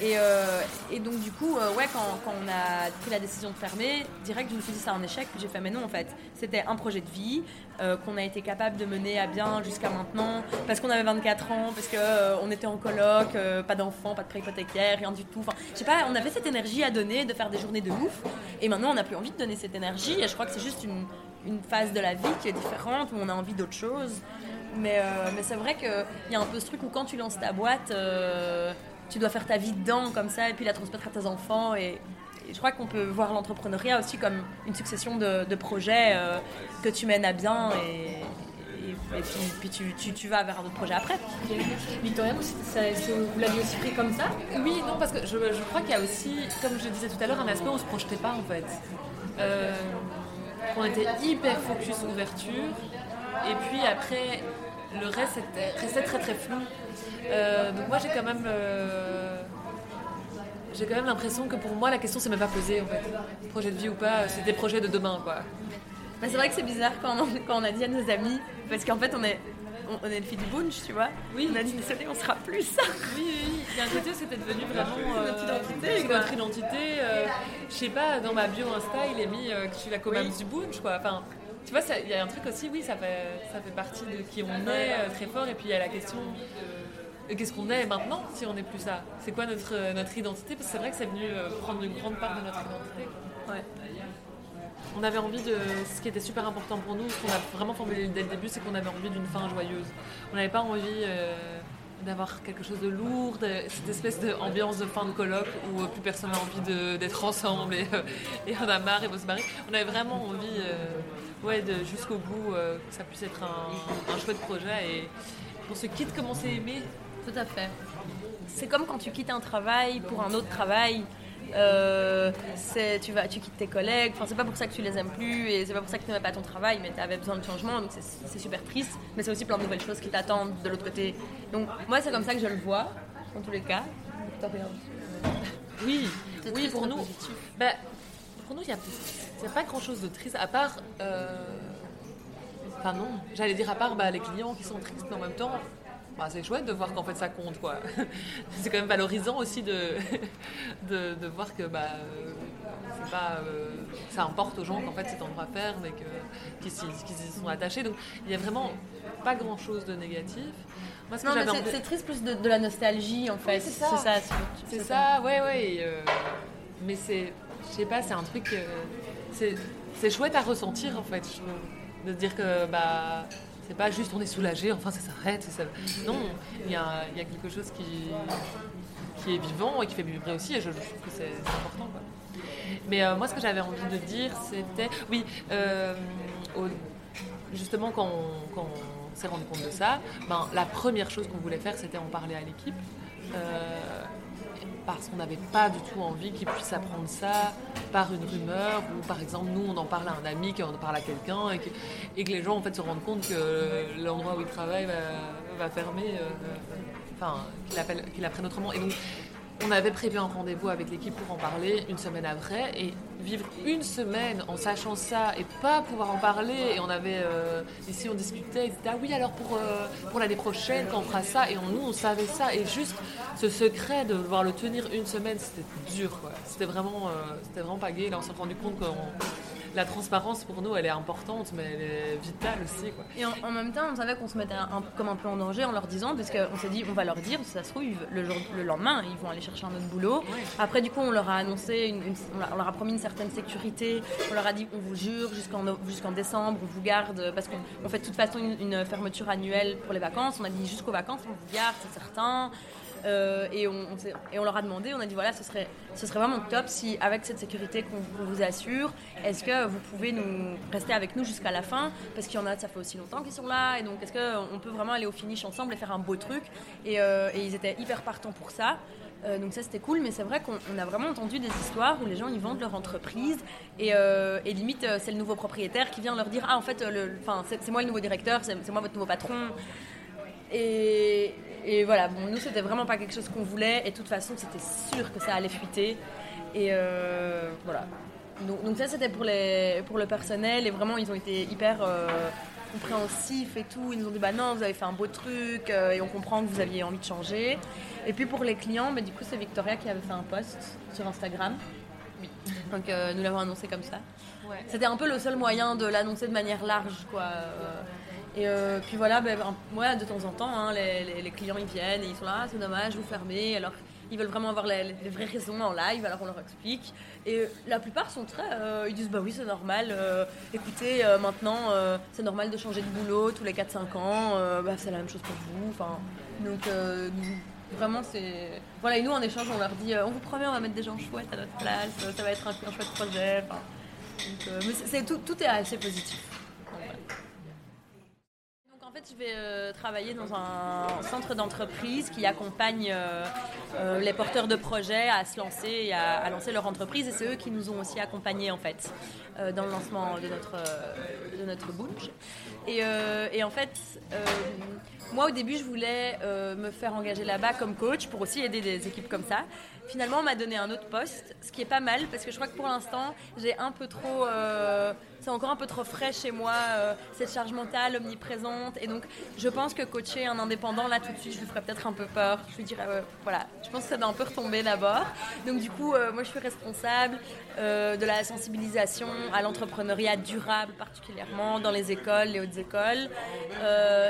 Et, et donc, du coup, ouais, quand, quand, on a pris la décision de fermer, direct, je me suis dit, ça un échec. J'ai fait, mais non, en fait, c'était un projet de vie qu'on a été capable de mener à bien jusqu'à maintenant parce qu'on avait 24 ans parce que euh, on était en coloc, euh, pas d'enfants, pas de prêt hypothécaire, rien du tout. Enfin, pas, on avait cette énergie à donner, de faire des journées de ouf. Et maintenant, on n'a plus envie de donner cette énergie. Et je crois que c'est juste une, une phase de la vie qui est différente où on a envie d'autre chose. Mais, euh, mais c'est vrai qu'il y a un peu ce truc où quand tu lances ta boîte, tu dois faire ta vie dedans comme ça et puis la transmettre à tes enfants. Et, je crois qu'on peut voir l'entrepreneuriat aussi comme une succession de, de projets que tu mènes à bien et, puis, puis tu, tu, tu vas vers un autre projet après. Victoria, vous, l'aviez aussi pris comme ça? Oui, non, parce que je, je crois qu'il y a aussi, comme je disais tout à l'heure, un aspect où on se projetait pas en fait. Euh, on était hyper focus ouverture, et puis après, le reste était- restait très très flou. Euh, donc moi j'ai quand même. euh, j'ai quand même l'impression que pour moi la question s'est même pas posée en fait. Projet de vie ou pas, c'est des projets de demain quoi. Mais c'est vrai que c'est bizarre quand on, quand on a dit à nos amis, parce qu'en fait on est, on, on est le fille du bunch, tu vois. Oui. On a dit désolé, on sera plus ça. Oui, oui, oui. Il y a un côté où c'était devenu vraiment euh, Notre identité, quoi. notre identité. euh, je sais pas, dans ma bio Insta, il est mis euh, que je suis la comam Oui. du bunch, quoi. Enfin, tu vois, il y a un truc aussi, oui, ça fait, ça fait partie de qui on est euh, très fort. Et puis il y a la question, euh, qu'est-ce qu'on est maintenant si on n'est plus ça? C'est quoi notre, notre identité? Parce que c'est vrai que c'est venu euh, prendre une grande part de notre identité. quoi. Ouais. On avait envie de. Ce qui était super important pour nous, ce qu'on a vraiment formulé dès le début, c'est qu'on avait envie d'une fin joyeuse. On n'avait pas envie euh, d'avoir quelque chose de lourd, cette espèce d'ambiance de fin de colloque où euh, plus personne n'a envie d'être ensemble et, euh, et on a marre et veut se barrer. On avait vraiment envie, ouais, de jusqu'au bout, que ça puisse être un, un chouette projet et qu'on se quitte comme on s'est aimé. Tout à fait. C'est comme quand tu quittes un travail pour un autre travail. Euh, tu, vas, tu quittes tes collègues, enfin, c'est pas pour ça que tu les aimes plus et c'est pas pour ça que tu n'aimais pas ton travail, mais tu avais besoin de changement, donc c'est- super triste, mais c'est aussi plein de nouvelles choses qui t'attendent de l'autre côté. Donc moi, c'est comme ça que je le vois, en tous les cas. <laughs> Oui, oui, pour nous. bah, pour nous, il n'y a pas grand chose de triste, à part. euh, Enfin, non, j'allais dire à part bah, les clients qui sont tristes, mais en même temps, bah, c'est chouette de voir qu'en fait ça compte, quoi. <laughs> c'est quand même valorisant aussi de, <laughs> de, de voir que bah, euh, c'est pas, euh, ça importe aux gens qu'en fait c'est en droit faire, mais qu'ils s'y qu'ils s'y sont attachés. Donc, il n'y a vraiment pas grand chose de négatif. Moi, ce que Non, mais c'est- envie- triste plus de, de la nostalgie en fait. c'est ça. C'est ça. Ça, ouais, ouais. euh, mais c'est, je sais pas, c'est un truc, euh, c'est, c'est chouette à ressentir en fait, je de dire que bah, c'est pas juste on est soulagé, enfin ça s'arrête. ça- Non, il y a, quelque chose qui, qui est vivant et qui fait vibrer aussi, et je, trouve que c'est, important. Mais euh, moi, ce que j'avais envie de dire, c'était, oui, euh, justement quand on, quand on s'est rendu compte de ça, ben, la première chose qu'on voulait faire, c'était en parler à l'équipe. Euh, parce qu'on n'avait pas du tout envie qu'ils puissent apprendre ça par une rumeur ou par exemple nous on en parle à un ami qui en parle à quelqu'un et que, les gens en fait se rendent compte que l'endroit où ils travaillent va, fermer, euh, enfin qu'il appelle- qu'il apprenne autrement. Et donc on avait prévu un rendez-vous avec l'équipe pour en parler une semaine après et vivre une semaine en sachant ça et pas pouvoir en parler et on avait euh, ici on discutait ils ah oui alors pour, euh, pour l'année prochaine quand on fera ça et on, nous on savait ça et juste ce secret de devoir le tenir une semaine c'était dur c'était vraiment euh, c'était vraiment pas gay là on s'est rendu compte que la transparence pour nous elle est importante mais elle est vitale aussi quoi Et en, en même temps, on savait qu'on se mettait un, comme un peu en danger en leur disant, parce qu'on s'est dit, on va leur dire, si ça se trouve, le, jour, le lendemain, ils vont aller chercher un autre boulot. Après, du coup, on leur a annoncé, une- une- on, leur- a promis une certaine sécurité. On leur a dit, on vous jure, jusqu'en jusqu'en décembre, on vous garde, parce qu'on on fait de toute façon une, une fermeture annuelle pour les vacances. On a dit jusqu'aux vacances, on vous garde, c'est certain. Euh, et, on, leur a demandé, on a dit voilà, ce serait, vraiment top si, avec cette sécurité qu'on vous assure, est-ce que vous pouvez nous rester avec nous jusqu'à la fin? Parce qu'il y en a, ça fait aussi longtemps qu'ils sont là, et donc est-ce qu'on peut vraiment aller au finish ensemble et faire un beau truc? Et, euh, ils étaient hyper partants pour ça. Euh, donc ça c'était cool, mais c'est vrai qu'on on a vraiment entendu des histoires où les gens ils vendent leur entreprise et, et limite c'est le nouveau propriétaire qui vient leur dire ah en fait c'est moi le nouveau directeur, c'est moi votre nouveau patron. Et, et voilà, bon, nous, c'était vraiment pas quelque chose qu'on voulait. Et de toute façon, c'était sûr que ça allait fuiter. Et euh, voilà. Donc, donc ça, c'était pour, les, pour le personnel. Et vraiment, ils ont été hyper euh, compréhensifs et tout. Ils nous ont dit, bah non, vous avez fait un beau truc. euh, et on comprend que vous aviez envie de changer. Et puis pour les clients, bah, du coup, c'est Victoria qui avait fait un post sur Instagram. Oui. Donc nous l'avons annoncé comme ça. ouais. C'était un peu le seul moyen de l'annoncer de manière large, quoi. Et euh, puis voilà, ben, moi de temps en temps, hein, les, clients ils viennent et ils sont là, Ah, c'est dommage, vous fermez. Alors ils veulent vraiment avoir les, vraies raisons en live, alors on leur explique. Et la plupart sont très. euh, ils disent bah oui, c'est normal. euh, écoutez, euh, maintenant euh, c'est normal de changer de boulot tous les 4-5 ans. euh, bah, c'est la même chose pour vous. Enfin, donc euh, vraiment c'est. Voilà, et nous en échange, on leur dit euh, on vous promet, on va mettre des gens chouettes à notre place, euh, ça va être un, un chouette projet. Enfin, donc, euh, tout est assez positif. En fait, je vais euh, travailler dans un centre d'entreprise qui accompagne euh, euh, les porteurs de projets à se lancer et à, lancer leur entreprise. Et c'est eux qui nous ont aussi accompagnés en fait dans le lancement de notre, de notre bunch. Et, en fait, moi au début, je voulais me faire engager là-bas comme coach pour aussi aider des équipes comme ça. Finalement, on m'a donné un autre poste, ce qui est pas mal parce que je crois que pour l'instant, j'ai un peu trop, c'est encore un peu trop frais chez moi euh, cette charge mentale omniprésente. Et donc, je pense que coacher un indépendant là tout de suite, je lui ferais peut-être un peu peur. Je lui dirais, euh, voilà, je pense que ça doit un peu retomber d'abord. Donc du coup, euh, moi, je suis responsable de la sensibilisation à l'entrepreneuriat durable, particulièrement dans les écoles, les hautes écoles.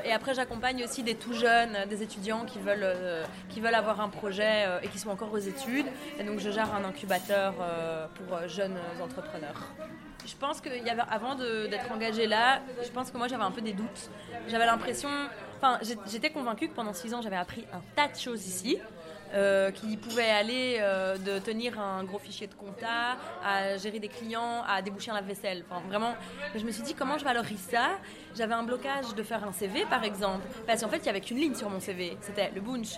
Et après, j'accompagne aussi des tout jeunes, des étudiants qui veulent, qui veulent avoir un projet et qui sont encore aux études. Et donc, je gère un incubateur pour jeunes entrepreneurs. Je pense qu'il y avait, avant de- d'être engagée là, je pense que moi j'avais un peu des doutes. J'avais l'impression, enfin j'étais convaincue que pendant six ans j'avais appris un tas de choses ici. euh, qui pouvaient aller euh, de tenir un gros fichier de compta, à gérer des clients, à déboucher un lave-vaisselle. Enfin, vraiment, je me suis dit comment je valorise ça? J'avais un blocage de faire un CV par exemple, parce qu'en fait il n'y avait qu'une ligne sur mon CV, c'était le bunch.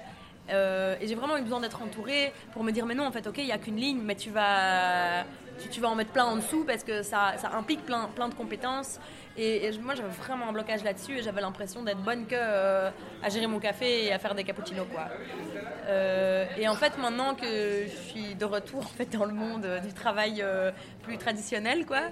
Euh, et j'ai vraiment eu besoin d'être entourée pour me dire mais non en fait ok il n'y a qu'une ligne mais tu vas tu, vas en mettre plein en dessous parce que ça, ça implique plein, plein de compétences. Et, moi j'avais vraiment un blocage là-dessus et j'avais l'impression d'être bonne que euh, à gérer mon café et à faire des cappuccinos quoi. Euh, et en fait maintenant que je suis de retour en fait dans le monde euh, du travail plus traditionnel quoi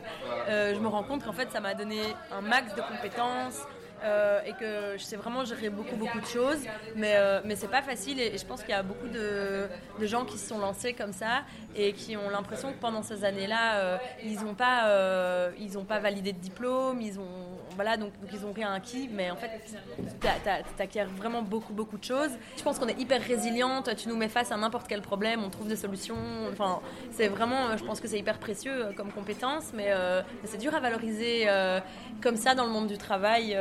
je me rends compte qu'en fait ça m'a donné un max de compétences euh, et que je sais vraiment gérer beaucoup beaucoup de choses. Mais, euh, mais c'est pas facile et, je pense qu'il y a beaucoup de, de gens qui se sont lancés comme ça et qui ont l'impression que pendant ces années là ils n'ont pas euh, pas validé de diplôme ils ont voilà donc, donc ils ont rien acquis mais en fait tu acquiers vraiment beaucoup beaucoup de choses. Je pense qu'on est hyper résiliente tu nous mets face à n'importe quel problème on trouve des solutions. Enfin c'est vraiment je pense que c'est hyper précieux euh, comme compétence mais, euh, mais c'est dur à valoriser euh, comme ça dans le monde du travail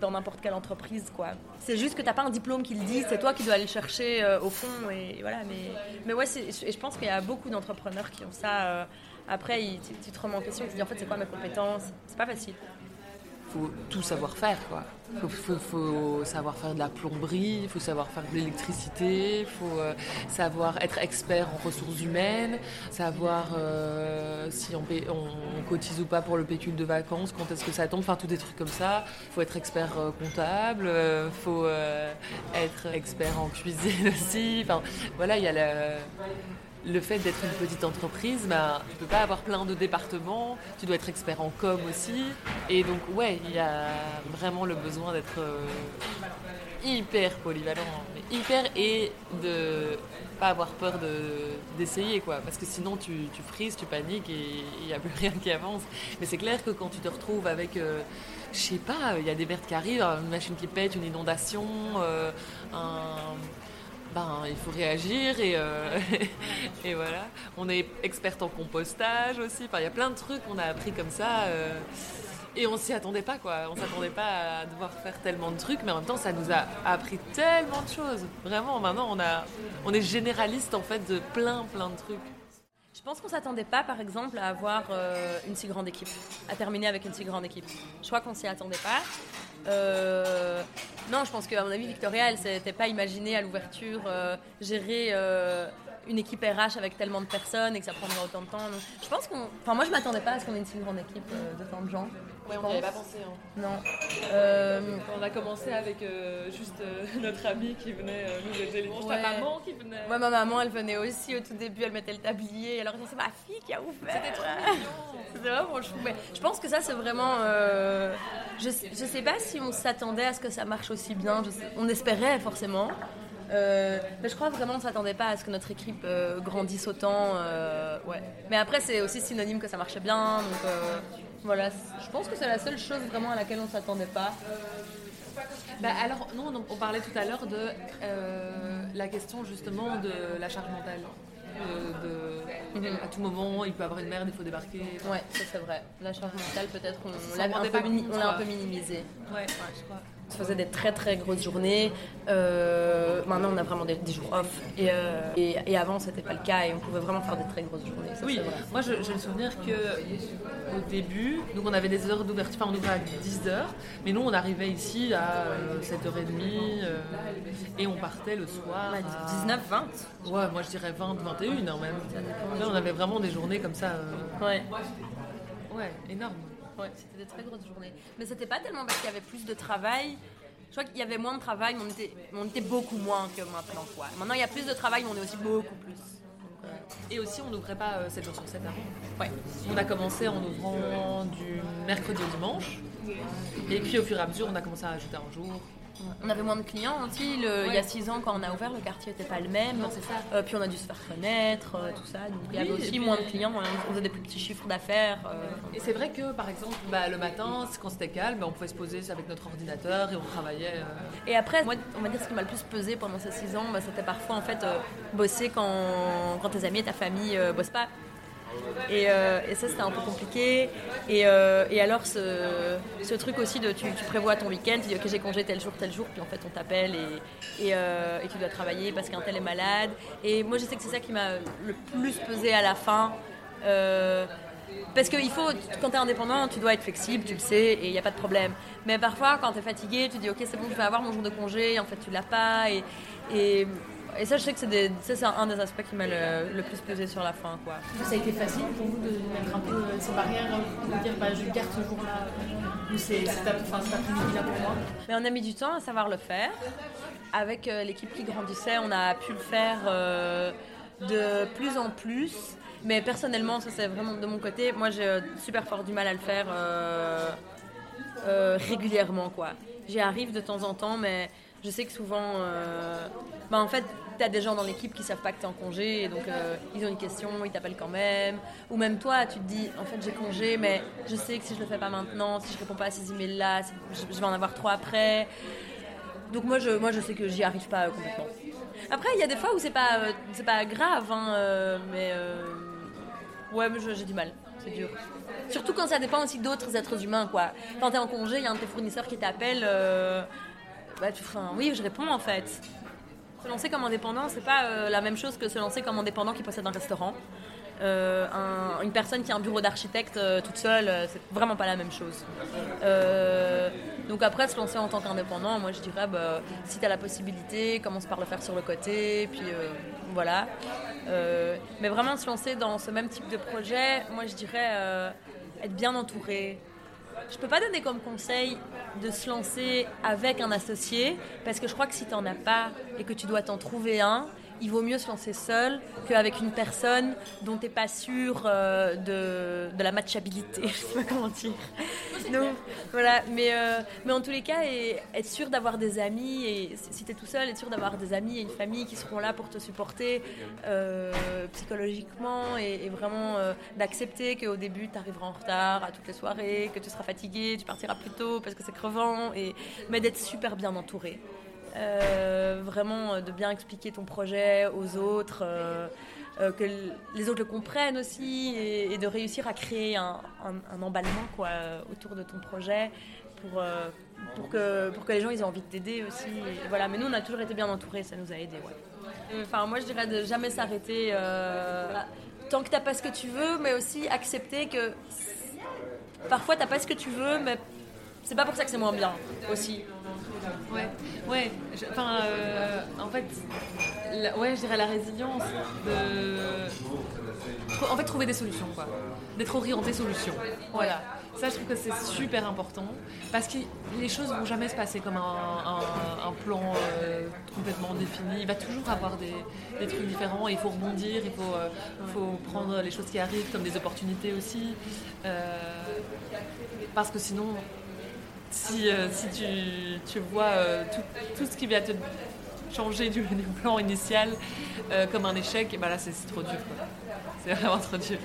dans n'importe quelle entreprise quoi. C'est juste que t'as pas un diplôme qui le dit c'est toi qui dois aller le chercher au fond et voilà mais mais ouais et je pense qu'il y a beaucoup d'entrepreneurs qui ont ça après tu, tu te remets en question tu te dis en fait c'est quoi mes compétences c'est pas facile faut tout savoir faire quoi. Faut, savoir faire de la plomberie, faut savoir faire de l'électricité, faut euh, savoir être expert en ressources humaines, savoir euh, si on, cotise ou pas pour le pécule de vacances, quand est-ce que ça tombe, enfin tous des trucs comme ça. Faut être expert euh, comptable, il faut euh, être expert en cuisine <laughs> aussi. Enfin voilà, il y a la- le fait d'être une petite entreprise, ben, tu peux pas avoir plein de départements, tu dois être expert en com aussi. Et donc, ouais, il y a vraiment le besoin d'être euh, hyper polyvalent, hyper et de pas avoir peur de- d'essayer, quoi. Parce que sinon, tu, tu frises, tu paniques et il n'y a plus rien qui avance. Mais c'est clair que quand tu te retrouves avec, euh, je sais pas, il y a des merdes qui arrivent, une machine qui pète, une inondation, euh, un ben, il faut réagir et, euh, <laughs> et voilà. On est experte en compostage aussi. Il y a plein de trucs qu'on a appris comme ça. euh, et on s'y attendait pas, quoi. On s'attendait pas à devoir faire tellement de trucs, mais en même temps, ça nous a appris tellement de choses. Vraiment, maintenant, on, a, on est généraliste en fait de plein, plein de trucs. Je pense qu'on s'attendait pas, par exemple, à avoir euh, une si grande équipe, à terminer avec une si grande équipe? Je crois qu'on s'y attendait pas. Euh, non, je pense qu'à mon avis, Victoria, elle s'était pas imaginée à l'ouverture euh, gérer euh, une équipe RH avec tellement de personnes et que ça prendrait autant de temps. Donc, je pense qu'on, enfin, moi, je m'attendais pas à ce qu'on ait une si grande équipe euh, de tant de gens. Ouais, on n'y avait pas pensé. hein. Non. Euh, On a commencé avec euh, juste euh, notre amie qui venait euh, nous aider les Ouais. ta maman qui venait. Moi, ma maman, elle venait aussi au tout début, elle mettait le tablier. Alors, c'est ma fille qui a ouvert. C'était trop <laughs> C'était vraiment chou. Mais je pense que ça, c'est vraiment. euh, je, je sais pas si on s'attendait à ce que ça marche aussi bien. Je sais- on espérait forcément. Euh, mais je crois vraiment qu'on s'attendait pas à ce que notre équipe euh, grandisse autant. euh, ouais. Mais après, c'est aussi synonyme que ça marchait bien. Donc, Voilà, je pense que c'est la seule chose vraiment à laquelle on s'attendait pas. Bah, alors, non, on, on parlait tout à l'heure de la question justement de la charge mentale. De, Mhm. À tout moment, il peut avoir une merde, il faut débarquer. Ouais, ça c'est vrai. La charge mentale, peut-être, on l'a un, peu pas mini- compte, on l'a un quoi. peu minimisé. Ouais, je crois. On se faisait des très très grosses journées. Euh, maintenant, on a vraiment des, des jours off. Et, euh, et, et avant, c'était pas le cas et on pouvait vraiment faire des très grosses journées. ça, Oui, vrai. moi je- j'ai le souvenir que au début, donc on avait des heures d'ouverture, enfin on ouvrait à 10h, mais nous on arrivait ici à euh, 7h30 euh, et on partait le soir. à- 19, 20 Ouais, moi je dirais 20, 21 hein, même. Là, on avait vraiment des journées comme ça. Ouais. Ouais, énorme. Ouais, c'était des très grosses journées. Mais c'était pas tellement parce qu'il y avait plus de travail. Je crois qu'il y avait moins de travail, mais on était, mais on était beaucoup moins que maintenant. Quoi. Maintenant, il y a plus de travail, mais on est aussi beaucoup plus. Donc, euh, Et aussi, on n'ouvrait pas 7 jours sur 7 avant. ouais. On a commencé en ouvrant du mercredi au dimanche. Et puis au fur et à mesure, on a commencé à ajouter un jour. On avait moins de clients aussi. Le- Il y a 6 ans, quand on a ouvert, le quartier n'était pas le même. Non, c'est ça. Euh, puis on a dû se faire connaître, euh, tout ça. Donc il y avait aussi moins de clients. hein. On faisait des plus petits chiffres d'affaires. euh, Et c'est vrai que, par exemple, bah, le matin, quand c'était calme, on pouvait se poser avec notre ordinateur et on travaillait. euh, Et après, moi, on va dire ce qui m'a le plus pesé pendant ces 6 ans, bah, c'était parfois en fait euh, bosser quand, quand tes amis et ta famille euh, bossent pas. Et, euh, et ça, c'était un peu compliqué. Et, euh, alors, ce, truc aussi de tu, prévois ton week-end, tu dis ok, j'ai congé tel jour, tel jour, puis en fait, on t'appelle euh, et tu dois travailler parce qu'un tel est malade. Et moi, je sais que c'est ça qui m'a le plus pesé à la fin. Parce que il faut, quand tu es indépendant, tu dois être flexible, tu le sais, et il n'y a pas de problème. Mais parfois, quand tu es fatigué, tu dis ok, c'est bon, je vais avoir mon jour de congé, en fait, tu l'as pas. Et, et, ça, je sais que c'est des- c'est un des aspects qui m'a le, le plus pesé sur la fin. Quoi. Ça a été facile pour vous de mettre un peu euh, ces barrières, euh, de dire bah, je garde ce jour-là, ou c'est c'est ta- enfin, après-midi-là pour moi? Mais on a mis du temps à savoir le faire. Avec euh, l'équipe qui grandissait, on a pu le faire euh, de plus en plus. Mais personnellement, ça c'est vraiment de mon côté. Moi, j'ai euh, super fort du mal à le faire euh, euh, régulièrement, quoi. J'y arrive de temps en temps, mais je sais que souvent, euh, bah, en fait, tu as des gens dans l'équipe qui savent pas que tu es en congé, donc euh, ils ont une question, ils t'appellent quand même. Ou même toi, tu te dis, en fait, j'ai congé, mais je sais que si je le fais pas maintenant, si je réponds pas à ces emails-là, je, vais en avoir trois après. Donc moi, je, moi, je sais que j'y arrive pas euh, complètement. Après, il y a des fois où c'est pas, euh, c'est pas grave, hein, mais ouais, mais j'ai du mal, c'est dur. Surtout quand ça dépend aussi d'autres êtres humains, quoi. Quand t'es en congé, il y a un de tes fournisseurs qui t'appelle, bah, enfin, oui, je réponds en fait. Se lancer comme indépendant, c'est pas euh, la même chose que se lancer comme indépendant qui possède un restaurant. Euh, un- une personne qui a un bureau d'architecte euh, toute seule, c'est vraiment pas la même chose. Donc après, se lancer en tant qu'indépendant, moi je dirais, bah, si tu as la possibilité, commence par le faire sur le côté, puis voilà. Mais vraiment se lancer dans ce même type de projet, moi je dirais être bien entouré, je peux pas donner comme conseil de se lancer avec un associé parce que je crois que si tu n'en as pas et que tu dois t'en trouver un, il vaut mieux se lancer seul qu'avec une personne dont tu n'es pas sûr euh, de, de la matchabilité. <laughs> Je sais pas comment dire. Donc, voilà. Mais, euh, mais en tous les cas, être sûr d'avoir des amis, et si tu es tout seul, être sûr d'avoir des amis et une famille qui seront là pour te supporter euh, psychologiquement et, vraiment d'accepter qu'au début, tu arriveras en retard à toutes les soirées, que tu seras fatigué, tu partiras plus tôt parce que c'est crevant, et, mais d'être super bien entouré. Euh, vraiment euh, de bien expliquer ton projet aux autres, euh, que les autres le comprennent aussi et, de réussir à créer un, emballement quoi, autour de ton projet pour, pour, que, pour que les gens ils aient envie de t'aider aussi. Voilà. Mais nous on a toujours été bien entourés, ça nous a aidés. Ouais. Enfin, moi je dirais de jamais s'arrêter tant que t'as pas ce que tu veux, mais aussi accepter que parfois t'as pas ce que tu veux, mais c'est pas pour ça que c'est moins bien aussi. Ouais, ouais. Enfin, euh, en fait, la- ouais, je dirais la résilience de. En fait, trouver des solutions, quoi. D'être orienté solution. Voilà. Ça, je trouve que c'est super important parce que les choses vont jamais se passer comme un, plan euh, complètement défini. Il va toujours avoir des, des trucs différents il faut rebondir, il faut, euh, faut prendre les choses qui arrivent comme des opportunités aussi. Parce que sinon, si, euh, si tu, tu vois euh, tout, tout ce qui vient te changer du, plan initial euh, comme un échec, et ben là c'est trop dur. C'est vraiment trop dur.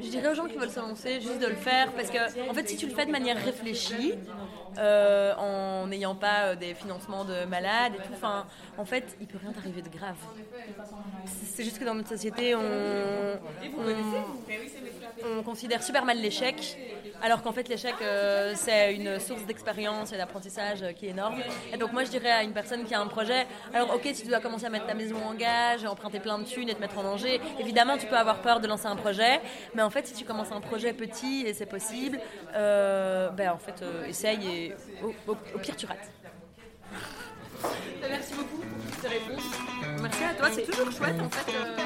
Je dirais aux gens qui veulent se lancer juste de le faire parce que, en fait, si tu le fais de manière réfléchie, euh, en n'ayant pas euh, des financements de malades et tout, en fait, il peut rien t'arriver de grave. C'est juste que dans notre société, on, on, on considère super mal l'échec, alors qu'en fait, l'échec, euh, c'est une source d'expérience et d'apprentissage qui est énorme. Et donc, moi, je dirais à une personne qui a un projet, alors, ok, si tu dois commencer à mettre ta maison en gage, emprunter plein de thunes et te mettre en danger, évidemment, tu peux avoir peur de lancer un projet, mais en fait, si tu commences un projet petit et c'est possible, euh, ben, en fait, euh, essaye et au, au- au pire, tu rates. Merci beaucoup pour toutes ces réponses. Merci à toi, c'est toujours chouette en fait. euh,